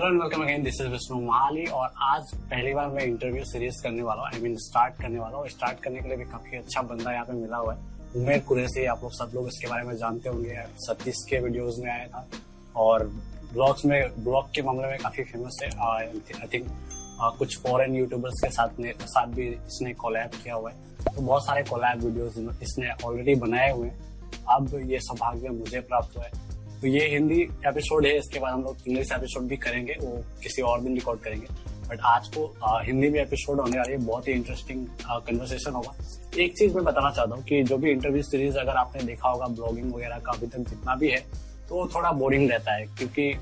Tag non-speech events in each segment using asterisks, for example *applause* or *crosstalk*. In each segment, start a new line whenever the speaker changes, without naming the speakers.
Hello welcome again this is Vishnu Mahali और आज पहली बार मैं इंटरव्यू सीरीज़ करने वाला हूँ. आई मीन स्टार्ट करने वाला हूँ. स्टार्ट करने के लिए भी काफ़ी अच्छा बंदा यहाँ पे मिला हुआ है. उमेर कुरेसी आप लोग सब लोग इसके बारे में जानते होंगे. सतीश के वीडियोज़ में आया था. और ब्लॉग्स में ब्लॉग के मामले में काफ़ी फ़ेमस है. आई थिंक कुछ फॉरेन यूट्यूबर्स के साथ ने, साथ भी इसने कोलैब किया हुआ है. तो बहुत सारे कोलैब वीडियोस इसने ऑलरेडी बनाए हुए हैं. अब ये सौभाग्य मुझे प्राप्त हुआ है. तो ये हिंदी एपिसोड है इसके बाद हम लोग इंग्लिश एपिसोड भी करेंगे वो किसी और दिन रिकॉर्ड करेंगे। बट आज को आ, हिंदी में एपिसोड होने वाली है बहुत ही इंटरेस्टिंग कन्वर्सेशन होगा। एक चीज़ मैं बताना चाहता हूँ कि जो भी इंटरव्यू सीरीज़ अगर आपने देखा होगा ब्लॉगिंग वगैरह का अभी तक जितना भी है तो थोड़ा बोरिंग रहता है क्योंकि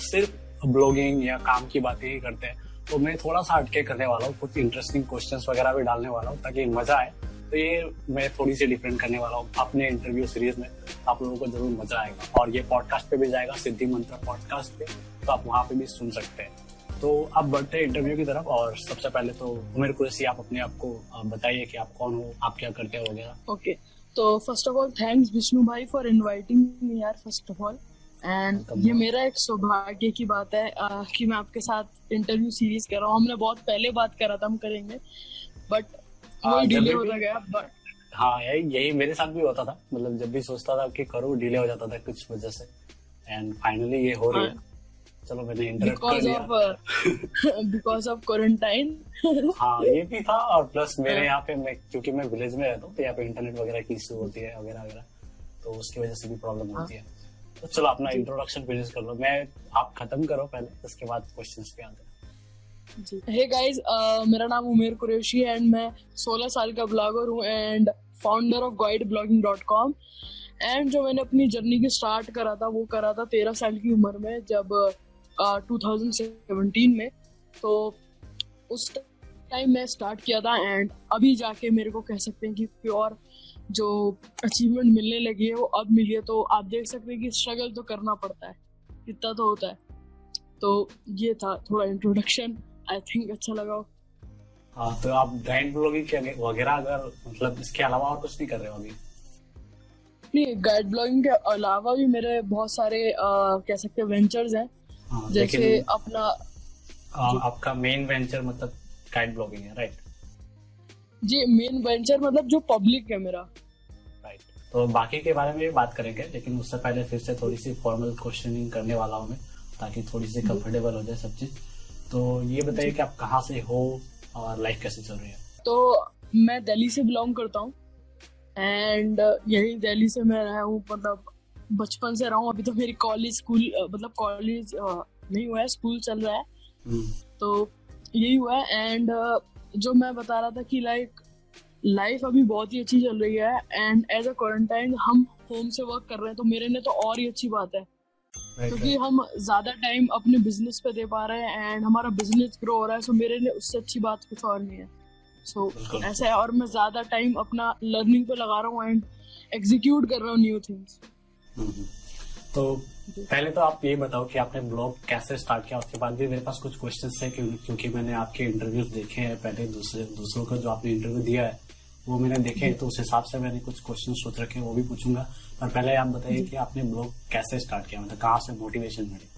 सिर्फ़ ब्लॉगिंग या काम की बातें ही करते हैं। तो मैं थोड़ा सा हटके करने वाला हूँ कुछ इंटरेस्टिंग क्वेश्चंस वगैरह भी डालने वाला हूँ ताकि मज़ा आए। तो ये मैं थोड़ी सी डिफरेंट करने वाला हूँ। अपने इंटरव्यू सीरीज़ में आप लोगों को ज़रूर मज़ा आएगा। और ये पॉडकास्ट पे भी जाएगा सिद्धि मंत्र पॉडकास्ट पे तो आप वहाँ पे भी सुन सकते हैं। तो अब बढ़ते हैं इंटरव्यू की तरफ़ और सबसे पहले तो उमेर कुरेसी आप अपने आप को बताइए कि आप कौन हो आप क्या करते हो वगैरह।
ओके तो first of all thanks Vishnu भाई फॉर इनवाइटिंग मी यार फ़र्स्ट ऑफ़ ऑल एंड ये मेरा एक सौभाग्य की बात है आ, कि मैं आपके साथ इंटरव्यू सीरीज़ कर रहा हूँ। हमने बहुत पहले बात करा था हम करेंगे। बट डिले होता गया बट
हाँ यही यही मेरे साथ भी होता था मतलब जब भी सोचता था कि करूँ डिले हो जाता था कुछ वजह से। एंड फाइनली ये हो रही है। हाँ। चलो मैंने इंटरप्ट कर
दिया। बिकॉज़ ऑफ़ क्वारंटाइन
हाँ ये भी था और प्लस मेरे हाँ। यहाँ पे मैं क्योंकि मैं विलेज में रहता हूँ तो यहाँ पे इंटरनेट वगैरह की इशू होती है वगैरह वगैरह। तो उसकी वजह से भी प्रॉब्लम हाँ। होती है। तो चलो अपना इंट्रोडक्शन फिनिश कर लो। मैं आप खत्म करो पहले उसके बाद क्वेश्चन पे आते हैं।
हे गाइस uh, मेरा नाम उमेर कुरेशी एंड मैं 16 साल का ब्लॉगर हूँ and founder of guide blogging dot com and जो मैंने अपनी जर्नी की स्टार्ट करा था वो करा था तेरह साल की उम्र में जब टू थाउज़ेंड सेवनटीन में. तो उस टाइम मैं स्टार्ट किया था एंड अभी जाके मेरे को कह सकते हैं कि प्योर जो अचीवमेंट मिलने लगी है वो अब मिली है. तो आप देख सकते हैं कि स्ट्रगल तो करना पड़ता है इतना तो होता है. तो ये था थोड़ा इंट्रोडक्शन आई थिंक अच्छा लगा
हाँ तो आप गाइड ब्लॉगिंग वगैरह अगर मतलब इसके अलावा और कुछ नहीं कर रहे हो अभी
नहीं गाइड ब्लॉगिंग के अलावा भी मेरे बहुत सारे आ, कह सकते हैं वेंचर्स हैं। हाँ, जैसे अपना
आ, आपका मेन वेंचर मतलब गाइड ब्लॉगिंग है राइट
जी मेन वेंचर मतलब जो पब्लिक है मेरा।
राइट तो बाकी के बारे में भी बात करेंगे लेकिन उससे पहले फिर से थोड़ी सी फॉर्मल क्वेश्चनिंग करने वाला हूँ मैं ताकि थोड़ी सी कंफर्टेबल हो जाए सब चीज़। तो ये बताइए कि आप कहाँ से हो और लाइफ कैसे चल रही है?
तो मैं दिल्ली से बिलोंग करता हूँ। एंड यही दिल्ली से मैं रहा हूँ मतलब बचपन से रहा हूँ। अभी तो मेरी कॉलेज स्कूल मतलब कॉलेज नहीं हुआ है स्कूल चल रहा है। हम्म। तो यही हुआ है। एंड जो मैं बता रहा था कि लाइक लाइफ अभी बहुत ही अच्छी चल रही है। एंड एज अ क्वारंटाइन हम होम से वर्क कर रहे हैं तो मेरे लिए तो और ही अच्छी बात है। क्योंकि हम ज़्यादा टाइम अपने बिज़नेस पे दे पा रहे हैं एंड हमारा बिज़नेस ग्रो हो रहा है सो मेरे लिए उससे अच्छी बात कुछ और नहीं है। सो so, ऐसा है और मैं ज़्यादा टाइम अपना लर्निंग पे लगा रहा हूँ एंड एग्जीक्यूट कर रहा हूँ न्यू थिंग्स
तो पहले तो आप ये बताओ कि आपने ब्लॉग कैसे स्टार्ट किया उसके बाद भी मेरे पास कुछ क्वेश्चंस है क्योंकि मैंने आपके इंटरव्यूज़ देखे हैं पहले दूसरे दूसरों का जो आपने इंटरव्यू दिया है वो मैंने देखे तो उस हिसाब से मैंने कुछ क्वेश्चन सोच रखे वो भी पूछूँगा। पर पहले आप बताइए कि आपने ब्लॉग कैसे स्टार्ट किया? मतलब कहाँ से मोटिवेशन मिली?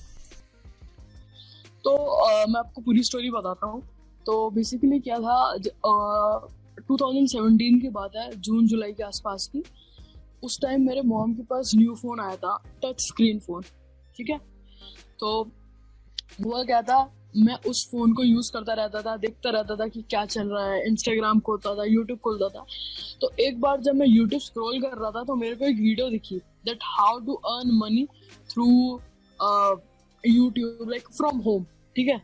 तो आ, मैं आपको पूरी स्टोरी बताता हूँ। तो बेसिकली क्या था थाउज़ेंड सेवनटीन की बात है जून जुलाई के आसपास की। उस टाइम मेरे मॉम के पास न्यू फ़ोन आया था टच स्क्रीन फ़ोन ठीक है? तो हुआ क्या था मैं उस फ़ोन को यूज़ करता रहता था देखता रहता था कि क्या चल रहा है इंस्टाग्राम खोलता था यूट्यूब खोलता था। तो एक बार जब मैं यूट्यूब स्क्रॉल कर रहा था तो मेरे को एक वीडियो दिखी that how to earn money through YouTube like from home ठीक है?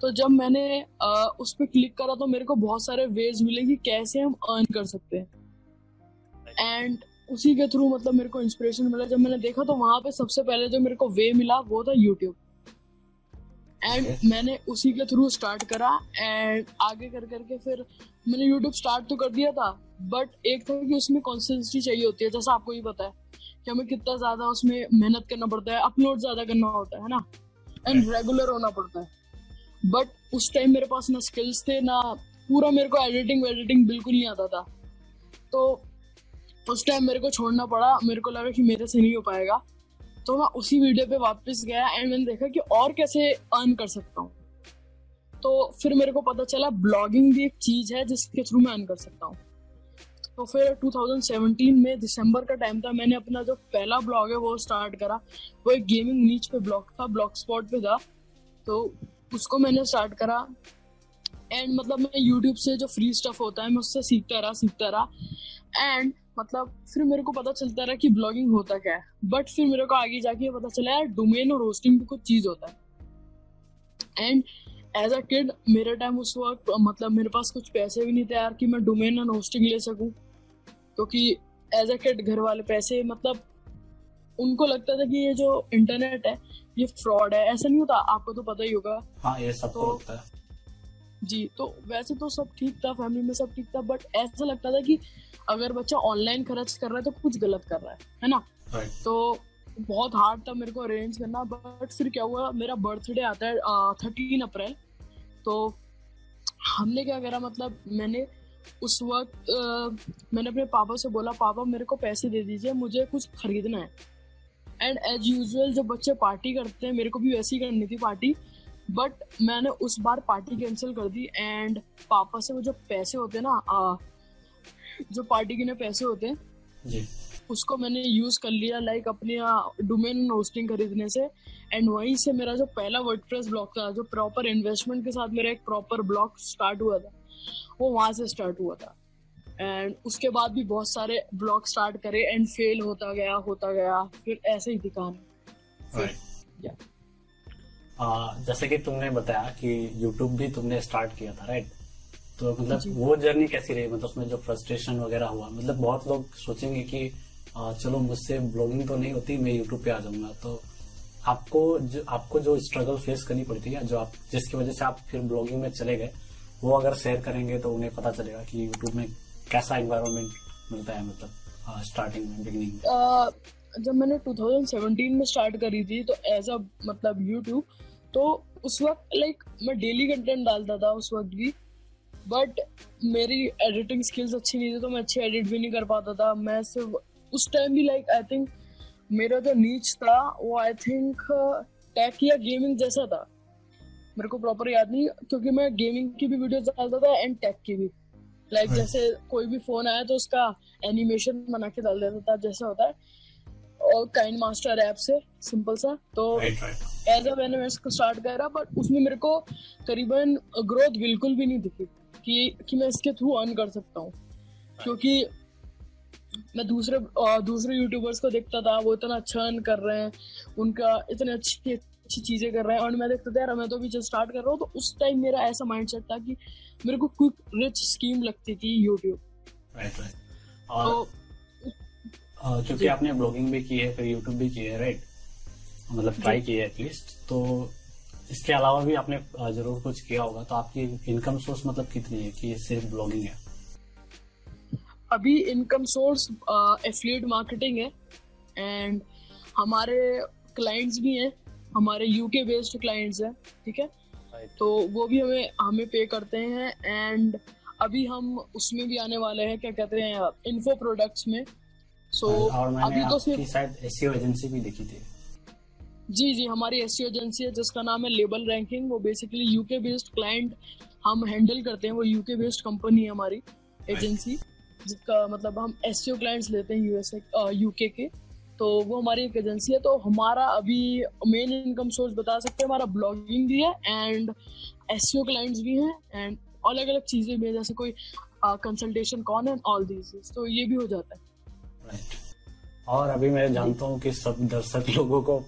तो जब मैंने uh, उस पर क्लिक करा तो मेरे को बहुत सारे वेज मिले कि कैसे हम अर्न कर सकते हैं। एंड उसी के थ्रू मतलब मेरे को इंस्पिरेशन मिला। जब मैंने देखा तो वहाँ पे सबसे पहले जो मेरे को वे मिला वो था यूट्यूब एंड मैंने उसी के थ्रू स्टार्ट करा एंड आगे कर करके फिर मैंने यूट्यूब स्टार्ट तो कर दिया था बट एक था कि उसमें कॉन्सिस्टेंसी चाहिए होती है जैसा आपको ही पता है कि हमें कितना ज़्यादा उसमें मेहनत करना पड़ता है अपलोड ज़्यादा करना होता है ना? एंड रेगुलर होना पड़ता है। बट उस टाइम मेरे पास ना स्किल्स थे ना पूरा मेरे को एडिटिंग वेडिटिंग बिल्कुल नहीं आता था। तो उस टाइम मेरे को छोड़ना पड़ा मेरे को लगा कि मेरे से नहीं हो पाएगा। तो मैं उसी वीडियो पे वापस गया एंड मैंने देखा कि और कैसे अर्न कर सकता हूँ। तो फिर मेरे को पता चला ब्लॉगिंग भी एक चीज़ है जिसके थ्रू मैं अर्न कर सकता हूँ। तो फिर 2017 में दिसंबर का टाइम था, मैंने अपना जो पहला ब्लॉग है वो स्टार्ट करा। वो एक गेमिंग नीच पे ब्लॉग था ब्लॉग स्पॉट पे था। तो उसको मैंने स्टार्ट करा। एंड मतलब मैं यूट्यूब से जो फ्री स्टफ़ होता है, मैं उससे सीखता रहा सीखता रहा। एंड मतलब फिर मेरे को पता चलता रहा कि ब्लॉगिंग होता क्या है। बट फिर मेरे को आगे जाके पता चला यार डोमेन और होस्टिंग भी कुछ चीज़ होता है। एंड एज अ किड मेरे टाइम उस वक्त मतलब मेरे पास कुछ पैसे भी नहीं थे यार कि मैं डोमेन और होस्टिंग ले सकूँ। क्योंकि एज अ किड घर वाले पैसे मतलब उनको लगता था कि ये जो इंटरनेट है ये फ्रॉड है। ऐसा नहीं होता आपको तो पता ही होगा।
हाँ ये सबको तो, लगता है।
जी तो वैसे तो सब ठीक था फैमिली में सब ठीक था बट ऐसा लगता था कि अगर बच्चा ऑनलाइन खर्च कर रहा है तो कुछ गलत कर रहा है है ना? तो बहुत हार्ड था मेरे को अरेंज करना बट फिर क्या हुआ मेरा बर्थडे आता है थर्टीन अप्रैल। तो हमने क्या करा मतलब मैंने उस वक्त आ, मैंने अपने पापा से बोला पापा मेरे को पैसे दे दीजिए मुझे कुछ खरीदना है। एंड एज यूजल जब बच्चे पार्टी करते हैं मेरे को भी वैसी करनी थी पार्टी बट मैंने उस बार पार्टी कैंसिल कर दी एंड पापा से वो जो पैसे होते हैं ना जो पार्टी के पैसे होते हैं उसको मैंने यूज़ कर लिया लाइक अपने डोमेन होस्टिंग खरीदने से। एंड वहीं से मेरा जो पहला वर्डप्रेस ब्लॉग था जो प्रॉपर इन्वेस्टमेंट के साथ मेरा एक प्रॉपर ब्लॉग स्टार्ट हुआ था वो वहाँ से स्टार्ट हुआ था। एंड उसके बाद भी बहुत सारे ब्लॉग स्टार्ट करे एंड फेल होता गया होता गया। फिर ऐसे ही थी कहानी
जैसे कि तुमने बताया कि यूट्यूब भी तुमने स्टार्ट किया था राइट तो मतलब वो जर्नी कैसी रही? मतलब उसमें जो फ्रस्ट्रेशन वगैरह हुआ मतलब बहुत लोग सोचेंगे कि आ, चलो मुझसे ब्लॉगिंग तो नहीं होती मैं यूट्यूब पे आ जाऊँगा। तो आपको जो आपको जो स्ट्रगल फेस करनी पड़ती है जो आप जिसकी वजह से आप फिर ब्लॉगिंग में चले गए वो अगर शेयर करेंगे तो उन्हें पता चलेगा कि यूट्यूब में कैसा एनवायरमेंट मिलता है मतलब स्टार्टिंग में बिगनिंग
जब मैंने 2017 में स्टार्ट करी थी तो एज अ मतलब यूट्यूब तो उस वक्त लाइक मैं डेली कंटेंट डालता था उस वक्त भी। बट मेरी एडिटिंग स्किल्स अच्छी नहीं थी तो मैं अच्छी एडिट भी नहीं कर पाता था। मैं सिर्फ़ उस टाइम भी लाइक आई थिंक मेरा जो नीच था वो आई थिंक टेक या गेमिंग जैसा था। मेरे को प्रॉपर याद नहीं क्योंकि मैं गेमिंग की भी वीडियो डालता था एंड टेक की भी। लाइक like, जैसे कोई भी फ़ोन आया तो उसका एनिमेशन बना के डाल देता था जैसा होता है। और काइंड मास्टर ऐप से सिंपल सा। तो एज अ मैंने स्टार्ट करा बट उसमें मेरे को करीबन ग्रोथ बिल्कुल भी नहीं दिखी। कि कि मैं इसके थ्रू अर्न कर सकता हूँ। क्योंकि मैं दूसरे दूसरे यूट्यूबर्स को देखता था वो इतना अच्छा अर्न कर रहे हैं उनका इतने अच्छी अच्छी चीज़ें कर रहे हैं और मैं देखता था यार मैं तो अभी जब स्टार्ट कर रहा हूँ। तो उस टाइम मेरा ऐसा माइंड था कि मेरे को क्विक रिच स्कीम लगती थी यूट्यूब
तो क्योंकि आपने ब्लॉगिंग भी की है फिर यूट्यूब भी की है राइट मतलब ट्राई की है एटलीस्ट तो इसके अलावा भी आपने ज़रूर कुछ किया होगा। तो आपकी इनकम सोर्स मतलब कितनी है कि सिर्फ़ ब्लॉगिंग है?
अभी इनकम सोर्स एफिलिएट मार्केटिंग है एंड हमारे क्लाइंट्स भी हैं। हमारे यूके बेस्ड क्लाइंट्स हैं ठीक है? तो वो भी हमें हमें पे करते हैं एंड अभी हम उसमें भी आने वाले हैं क्या कहते हैं इन्फो प्रोडक्ट्स में।
सो so, अभी तो सिर्फ़ शायद एसईओ एजेंसी भी देखी थी।
जी जी हमारी एस एजेंसी है जिसका नाम है लेबल रैंकिंग वो बेसिकली यूके बेस्ड क्लाइंट हम हैंडल करते हैं। वो यूके बेस्ड कंपनी है हमारी एजेंसी जिसका मतलब हम एस क्लाइंट्स लेते हैं यूएसए यूके के। तो वो हमारी एक एजेंसी है। तो हमारा अभी मेन इनकम सोर्स बता सकते हैं हमारा ब्लॉगिंग भी है एंड एस क्लाइंट्स भी हैं एंड अलग अलग चीज़ें भी है। जैसे कोई कंसल्टेशन कौन है ऑल दीज तो ये भी हो जाता है।
और अभी मैं जानता हूँ कि सब दर्शक लोगों को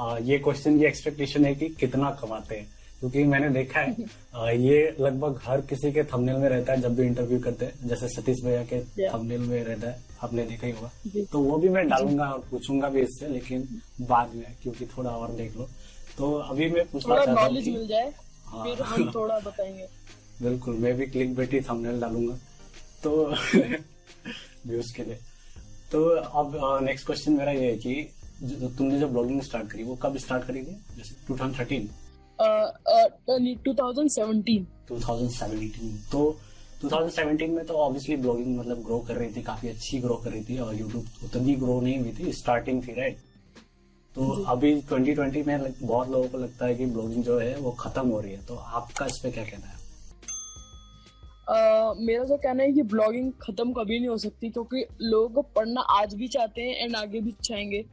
आ, ये क्वेश्चन की एक्सपेक्टेशन है कि कितना कमाते हैं। क्योंकि मैंने देखा है *laughs* आ, ये लगभग हर किसी के थंबनेल में रहता है जब भी इंटरव्यू करते हैं। जैसे सतीश भैया के थंबनेल में रहता है आपने देखा ही होगा। तो वो भी मैं डालूँगा और पूछूँगा भी इससे लेकिन बाद में क्योंकि थोड़ा और देख लो। तो अभी मैं पूछना चाहता हूँ मिल जाए हाँ, फिर हम थोड़ा बताएँगे। *laughs* बिल्कुल मैं भी क्लिक बेटी थंबनेल डालूँगा। तो *laughs* व्यूज़ के लिए। तो अब नेक्स्ट क्वेश्चन मेरा ये है कि तुमने जो ब्लॉगिंग स्टार्ट करी वो कब स्टार्ट करी थी? जैसे 2013
2017
2017 तो 2017 में तो ऑब्वियसली ब्लॉगिंग मतलब ग्रो कर रही थी काफ़ी अच्छी ग्रो कर रही थी और यूट्यूब उतनी ग्रो नहीं हुई थी स्टार्टिंग थी राइट तो अभी 2020 में बहुत लोगों को लगता है कि ब्लॉगिंग जो है वो खत्म हो रही है। तो आपका इस पे क्या कहना है?
Uh, मेरा तो कहना है कि ब्लॉगिंग खत्म कभी नहीं हो सकती क्योंकि लोग पढ़ना आज भी चाहते हैं एंड आगे भी चाहेंगे।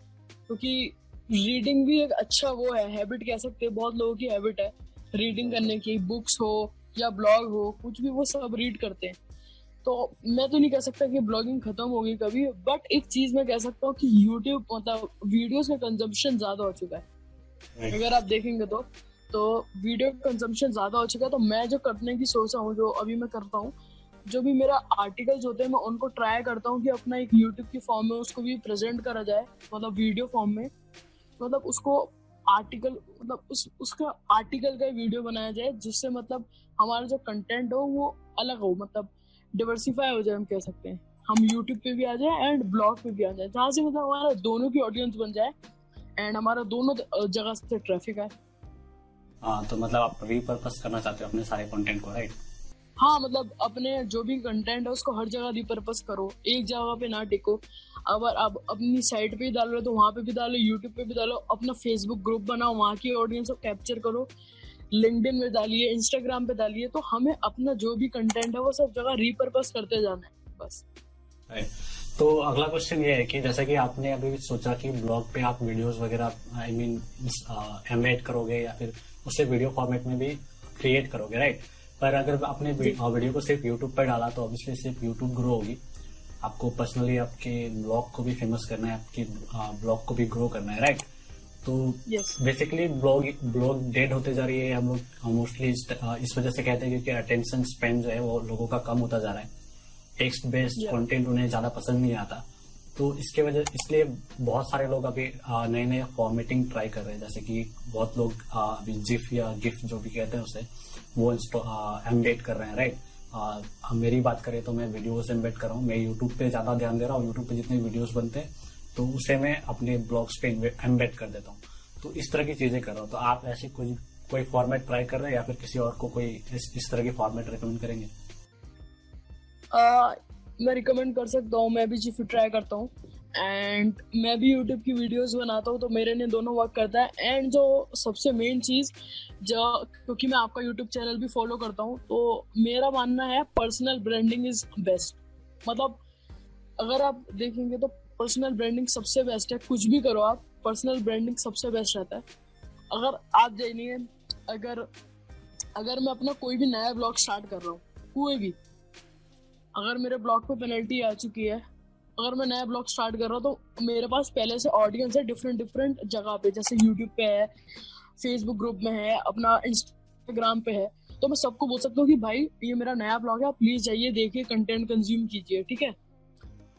क्योंकि रीडिंग भी एक अच्छा वो है हैबिट कह सकते हैं बहुत लोगों की हैबिट है। रीडिंग करने की बुक्स हो या ब्लॉग हो कुछ भी वो सब रीड करते हैं। तो मैं तो नहीं कह सकता कि ब्लॉगिंग खत्म होगी कभी बट एक चीज़ मैं कह सकता हूँ कि यूट्यूब मतलब वीडियोस का कंजम्पशन ज़्यादा हो चुका है। अगर आप देखेंगे तो तो वीडियो कंजम्पशन ज़्यादा हो चुका है तो मैं जो करने की सोच रहा हूँ जो अभी मैं करता हूँ जो भी मेरा आर्टिकल्स होते हैं, मैं उनको ट्राई करता हूँ कि अपना एक यूट्यूब की फॉर्म में उसको भी प्रेजेंट करा जाए मतलब वीडियो फॉर्म में। मतलब उसको आर्टिकल मतलब उस, उसका आर्टिकल का वीडियो बनाया जाए, जिससे मतलब हमारा जो कंटेंट हो, वो अलग हो मतलब डिवर्सिफाई हो जाए, हम कह सकते हैं। हम यूट्यूब पे भी आ जाए एंड ब्लॉग पे भी आ जाए, जहाँ से मतलब हमारा दोनों की ऑडियंस बन जाए एंड हमारा दोनों जगह से ट्रैफ़िक आए।
हाँ तो मतलब आप रीपर्पस करना चाहते हो अपने सारे कंटेंट को राइट
हाँ मतलब अपने जो भी कंटेंट है, उसको हर जगह रिपर्पस करो। एक जगह पे ना टिको। अगर आप अपनी साइट पे ही डाल रहे हो तो वहाँ पे भी डालो यूट्यूब पे भी डालो, अपना फेसबुक ग्रुप बनाओ, वहाँ की ऑडियंस को कैप्चर करो। लिंकडिन में डालिए इंस्टाग्राम पे डालिए तो हमें अपना जो भी कंटेंट है, वो सब जगह रिपर्पस करते जाना है, बस।
तो अगला क्वेश्चन ये है कि जैसा कि आपने अभी सोचा कि ब्लॉग पे आप वीडियोस वगैरह आई मीन एम्बेड करोगे या फिर उसे वीडियो फॉर्मेट में भी क्रिएट करोगे राइट पर अगर आपने वीडियो को सिर्फ़ यूट्यूब पर डाला तो ऑब्वियसली सिर्फ़ यूट्यूब ग्रो होगी। आपको पर्सनली आपके ब्लॉग को भी फ़ेमस करना है आपके ब्लॉग को भी ग्रो करना है राइट तो बेसिकली ब्लॉग ब्लॉग डेड होते जा रही है। हम लोग मोस्टली इस वजह से कहते हैं क्योंकि अटेंशन स्पेंड जो है वो लोगों का कम होता जा रहा है। टेक्स्ट बेस्ड कंटेंट उन्हें ज़्यादा पसंद नहीं आता। तो इसके वजह इसलिए बहुत सारे लोग अभी नए नए फॉर्मेटिंग ट्राई कर रहे हैं। जैसे कि बहुत लोग अभी जिफ या गिफ्ट जो भी कहते हैं उसे वो एम्बेड कर रहे हैं राइट मेरी बात करें तो मैं वीडियोस एम्बेड कर रहा हूँ। मैं यूट्यूब पे ज़्यादा ध्यान दे रहा हूँ यूट्यूब पे जितने वीडियोस बनते हैं तो उसे मैं अपने ब्लॉग्स पे एम्बेड कर देता हूँ। तो इस तरह की चीज़ें कर रहा हूँ। तो आप ऐसे कोई कोई फॉर्मेट ट्राई कर रहे हैं या फिर किसी और को कोई इस, इस तरह की फॉर्मेट रिकमेंड करेंगे?
uh, मैं रिकमेंड कर सकता हूँ। मैं भी जिफ ट्राई करता हूँ। एंड मैं भी यूट्यूब की वीडियोस बनाता हूँ तो मेरे ने दोनों वर्क करता है। एंड जो सबसे मेन चीज़, जो, क्योंकि मैं आपका यूट्यूब चैनल भी फॉलो करता हूँ तो मेरा मानना है पर्सनल ब्रांडिंग इज़ बेस्ट मतलब अगर आप देखेंगे तो पर्सनल ब्रांडिंग सबसे बेस्ट है। कुछ भी करो आप पर्सनल ब्रांडिंग सबसे बेस्ट रहता है। अगर आप जानिए, अगर अगर मैं अपना कोई भी नया ब्लॉग स्टार्ट कर रहा हूँ, कोई भी, अगर मेरे ब्लॉग पे पेनल्टी आ चुकी है अगर मैं नया ब्लॉग स्टार्ट कर रहा हूँ तो मेरे पास पहले से ऑडियंस है डिफरेंट डिफरेंट जगह पे। जैसे यूट्यूब पे है फेसबुक ग्रुप में है, अपना इंस्टाग्राम पे है। तो मैं सबको बोल सकता हूँ कि भाई, ये मेरा नया ब्लॉग है, आप प्लीज़ जाइए, देखिए कंटेंट कंज्यूम कीजिए, ठीक है?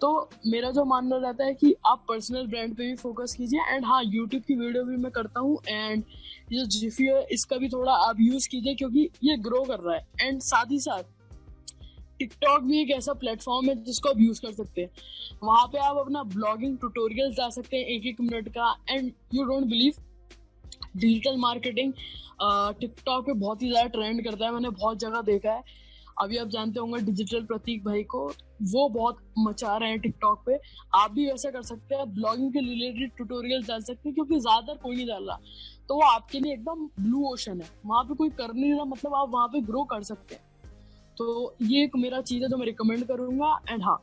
तो मेरा जो मानना रहता है कि आप पर्सनल ब्रांड पे भी फोकस कीजिए एंड हाँ यूट्यूब की वीडियो भी मैं करता हूँ एंड ये जिफी है, इसका भी थोड़ा आप यूज़ कीजिए क्योंकि ये ग्रो कर रहा है। एंड साथ ही साथ टिकटॉक भी एक ऐसा प्लेटफॉर्म है जिसको आप यूज़ कर सकते हैं। वहाँ पे आप अपना ब्लॉगिंग ट्यूटोरियल डाल सकते हैं एक एक मिनट का। And you don't believe digital marketing TikTok पे बहुत ही ज़्यादा ट्रेंड करता है। मैंने बहुत जगह देखा है। अभी आप जानते होंगे डिजिटल प्रतीक भाई को, वो बहुत मचा रहे हैं टिकटॉक पे। आप भी वैसा कर सकते हैं। ब्लॉगिंग के रिलेटेड ट्यूटोरियल डाल सकते हैं क्योंकि ज़्यादातर कोई नहीं डाल रहा। तो वो आपके लिए एकदम ब्लू ओशन है। वहाँ पे कोई कर नहीं रहा मतलब आप वहाँ पे ग्रो कर सकते हैं। तो ये एक मेरा चीज़ है जो मैं रिकमेंड करूँगा एंड हाँ।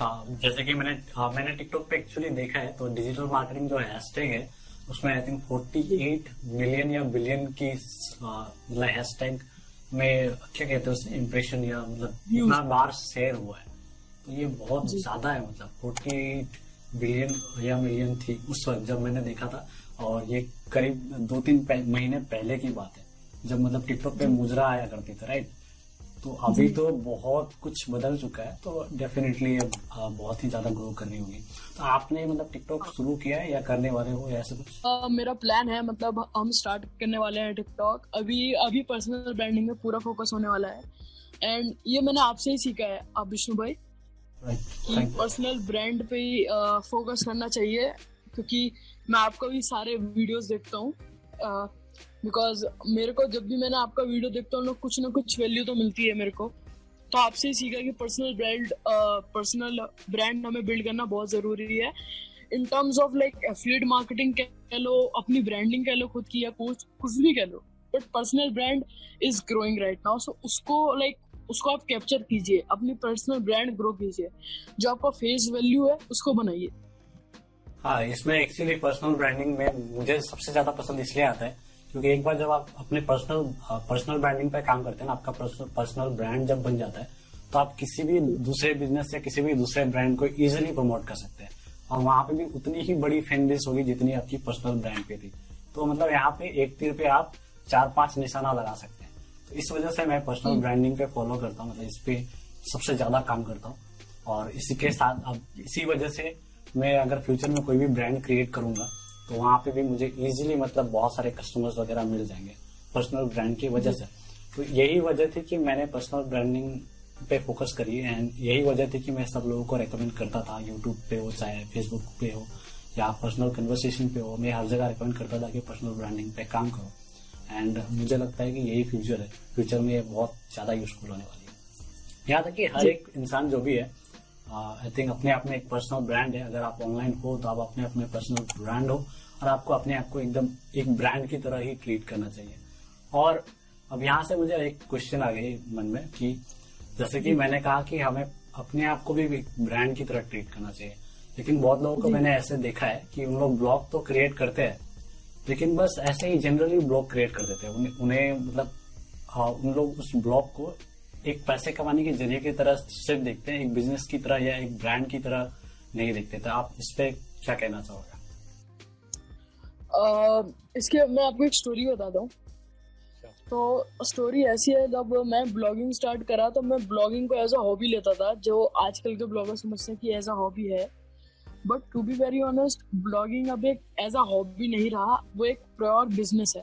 हाँ जैसे कि मैंने हाँ मैंने टिकटॉक पे एक्चुअली देखा है तो डिजिटल मार्केटिंग जो हैशटैग है उसमें आई थिंक 48 मिलियन या बिलियन की मतलब हैशटैग में क्या कहते हैं इम्प्रेशन या मतलब इतना बार शेयर हुआ है। तो ये बहुत ज़्यादा है मतलब फोर्टी एट बिलियन या मिलियन थी उस वक्त जब मैंने देखा था और ये करीब दो तीन महीने पहले की बात है। जब मतलब टिकटॉक पे मुजरा आया करती थी राइट तो अभी तो बहुत कुछ बदल चुका है तो डेफिनेटली बहुत ही ज़्यादा ग्रो करनी होगी। तो आपने मतलब टिकटॉक शुरू किया है या करने वाले हो या ऐसे कुछ?
uh, मेरा प्लान है मतलब हम स्टार्ट करने वाले हैं टिकटॉक। अभी अभी पर्सनल ब्रांडिंग में पूरा फोकस होने वाला है। एंड ये मैंने आपसे ही सीखा है आप विष्णु भाई। कि पर्सनल ब्रांड पे ही फोकस करना चाहिए क्योंकि मैं आपका भी सारे वीडियोस देखता हूँ। बिकॉज़ मेरे को जब भी मैंने आपका वीडियो देखता हूँ कुछ ना कुछ वैल्यू तो मिलती है मेरे को। तो आपसे ही सीखा कि पर्सनल ब्रांड पर्सनल ब्रांड हमें बिल्ड करना बहुत ज़रूरी है। In terms of like affiliate marketing कह लो अपनी ब्रांडिंग कह लो खुद की या कुछ कुछ भी कह लो। But personal brand is growing right now so उसको लाइक like, उसको आप कैप्चर कीजिए। अपनी पर्सनल ब्रांड ग्रो कीजिए। जो आपका फेस वैल्यू है उसको बनाइए।
हाँ इसमें एक्चुअली पर्सनल ब्रांडिंग में मुझे सबसे ज़्यादा पसंद इसलिए आता है क्योंकि एक बार जब आप अपने पर्सनल पर्सनल ब्रांडिंग पे काम करते हैं ना आपका पर्सनल ब्रांड जब बन जाता है तो आप किसी भी दूसरे बिज़नेस या किसी भी दूसरे ब्रांड को इजिली प्रमोट कर सकते हैं। और वहाँ पे भी उतनी ही बड़ी फ़ैन बेस होगी जितनी आपकी पर्सनल ब्रांड पे थी। तो मतलब यहाँ पे एक तीर पे आप चार पाँच निशाना लगा सकते हैं। तो इस वजह से मैं पर्सनल ब्रांडिंग हम्म। पे फॉलो करता हूँ मतलब इस पे सबसे ज़्यादा काम करता हूँ। और इसी के साथ अब इसी वजह से मैं अगर फ्यूचर में कोई भी ब्रांड क्रिएट करूँगा तो वहाँ पे भी मुझे इजीली मतलब बहुत सारे कस्टमर्स वगैरह मिल जाएँगे पर्सनल ब्रांड की वजह से। तो यही वजह थी कि मैंने पर्सनल ब्रांडिंग पे फोकस करी एंड यही वजह थी कि मैं सब लोगों को रेकमेंड करता था यूट्यूब पे हो चाहे फेसबुक पे हो या पर्सनल कन्वर्सेशन पे हो। मैं हर जगह रिकमेंड करता था कि पर्सनल ब्रांडिंग पे काम करो। एंड मुझे लगता है कि यही फ्यूचर है। फ्यूचर में ये बहुत ज़्यादा यूजफुल होने वाली है। यहाँ तक कि हर एक इंसान जो भी है आई थिंक अपने आप में एक पर्सनल ब्रांड है। अगर आप ऑनलाइन हो तो आप अपने अपने पर्सनल ब्रांड हो और आपको अपने आप को एकदम एक ब्रांड की तरह ही ट्रीट करना चाहिए। और अब यहाँ से मुझे एक क्वेश्चन आ गई मन में कि जैसे कि मैंने कहा कि हमें अपने आप को भी एक ब्रांड की तरह ट्रीट करना चाहिए। लेकिन बहुत लोगों को मैंने ऐसे देखा है कि उन लोग ब्लॉग तो क्रिएट करते हैं लेकिन बस ऐसे ही जनरली ब्लॉग क्रिएट कर देते हैं। उन्हें मतलब हाँ उन लोग उस ब्लॉग को एक पैसे कमाने के ज़रिए की तरह सिर्फ़ देखते हैं एक बिज़नेस की तरह या एक ब्रांड की तरह नहीं देखते। तो आप इस पर क्या कहना चाहोगे?
इसके मैं आपको एक स्टोरी बताता हूँ तो स्टोरी ऐसी है जब मैं ब्लॉगिंग स्टार्ट करा तो मैं ब्लॉगिंग को एज अ हॉबी लेता था जो आजकल के ब्लॉगर समझते हैं कि एज अ हॉबी है। But to be very honest blogging अब एक एज अ हॉबी नहीं रहा वो एक प्योर बिज़नेस है।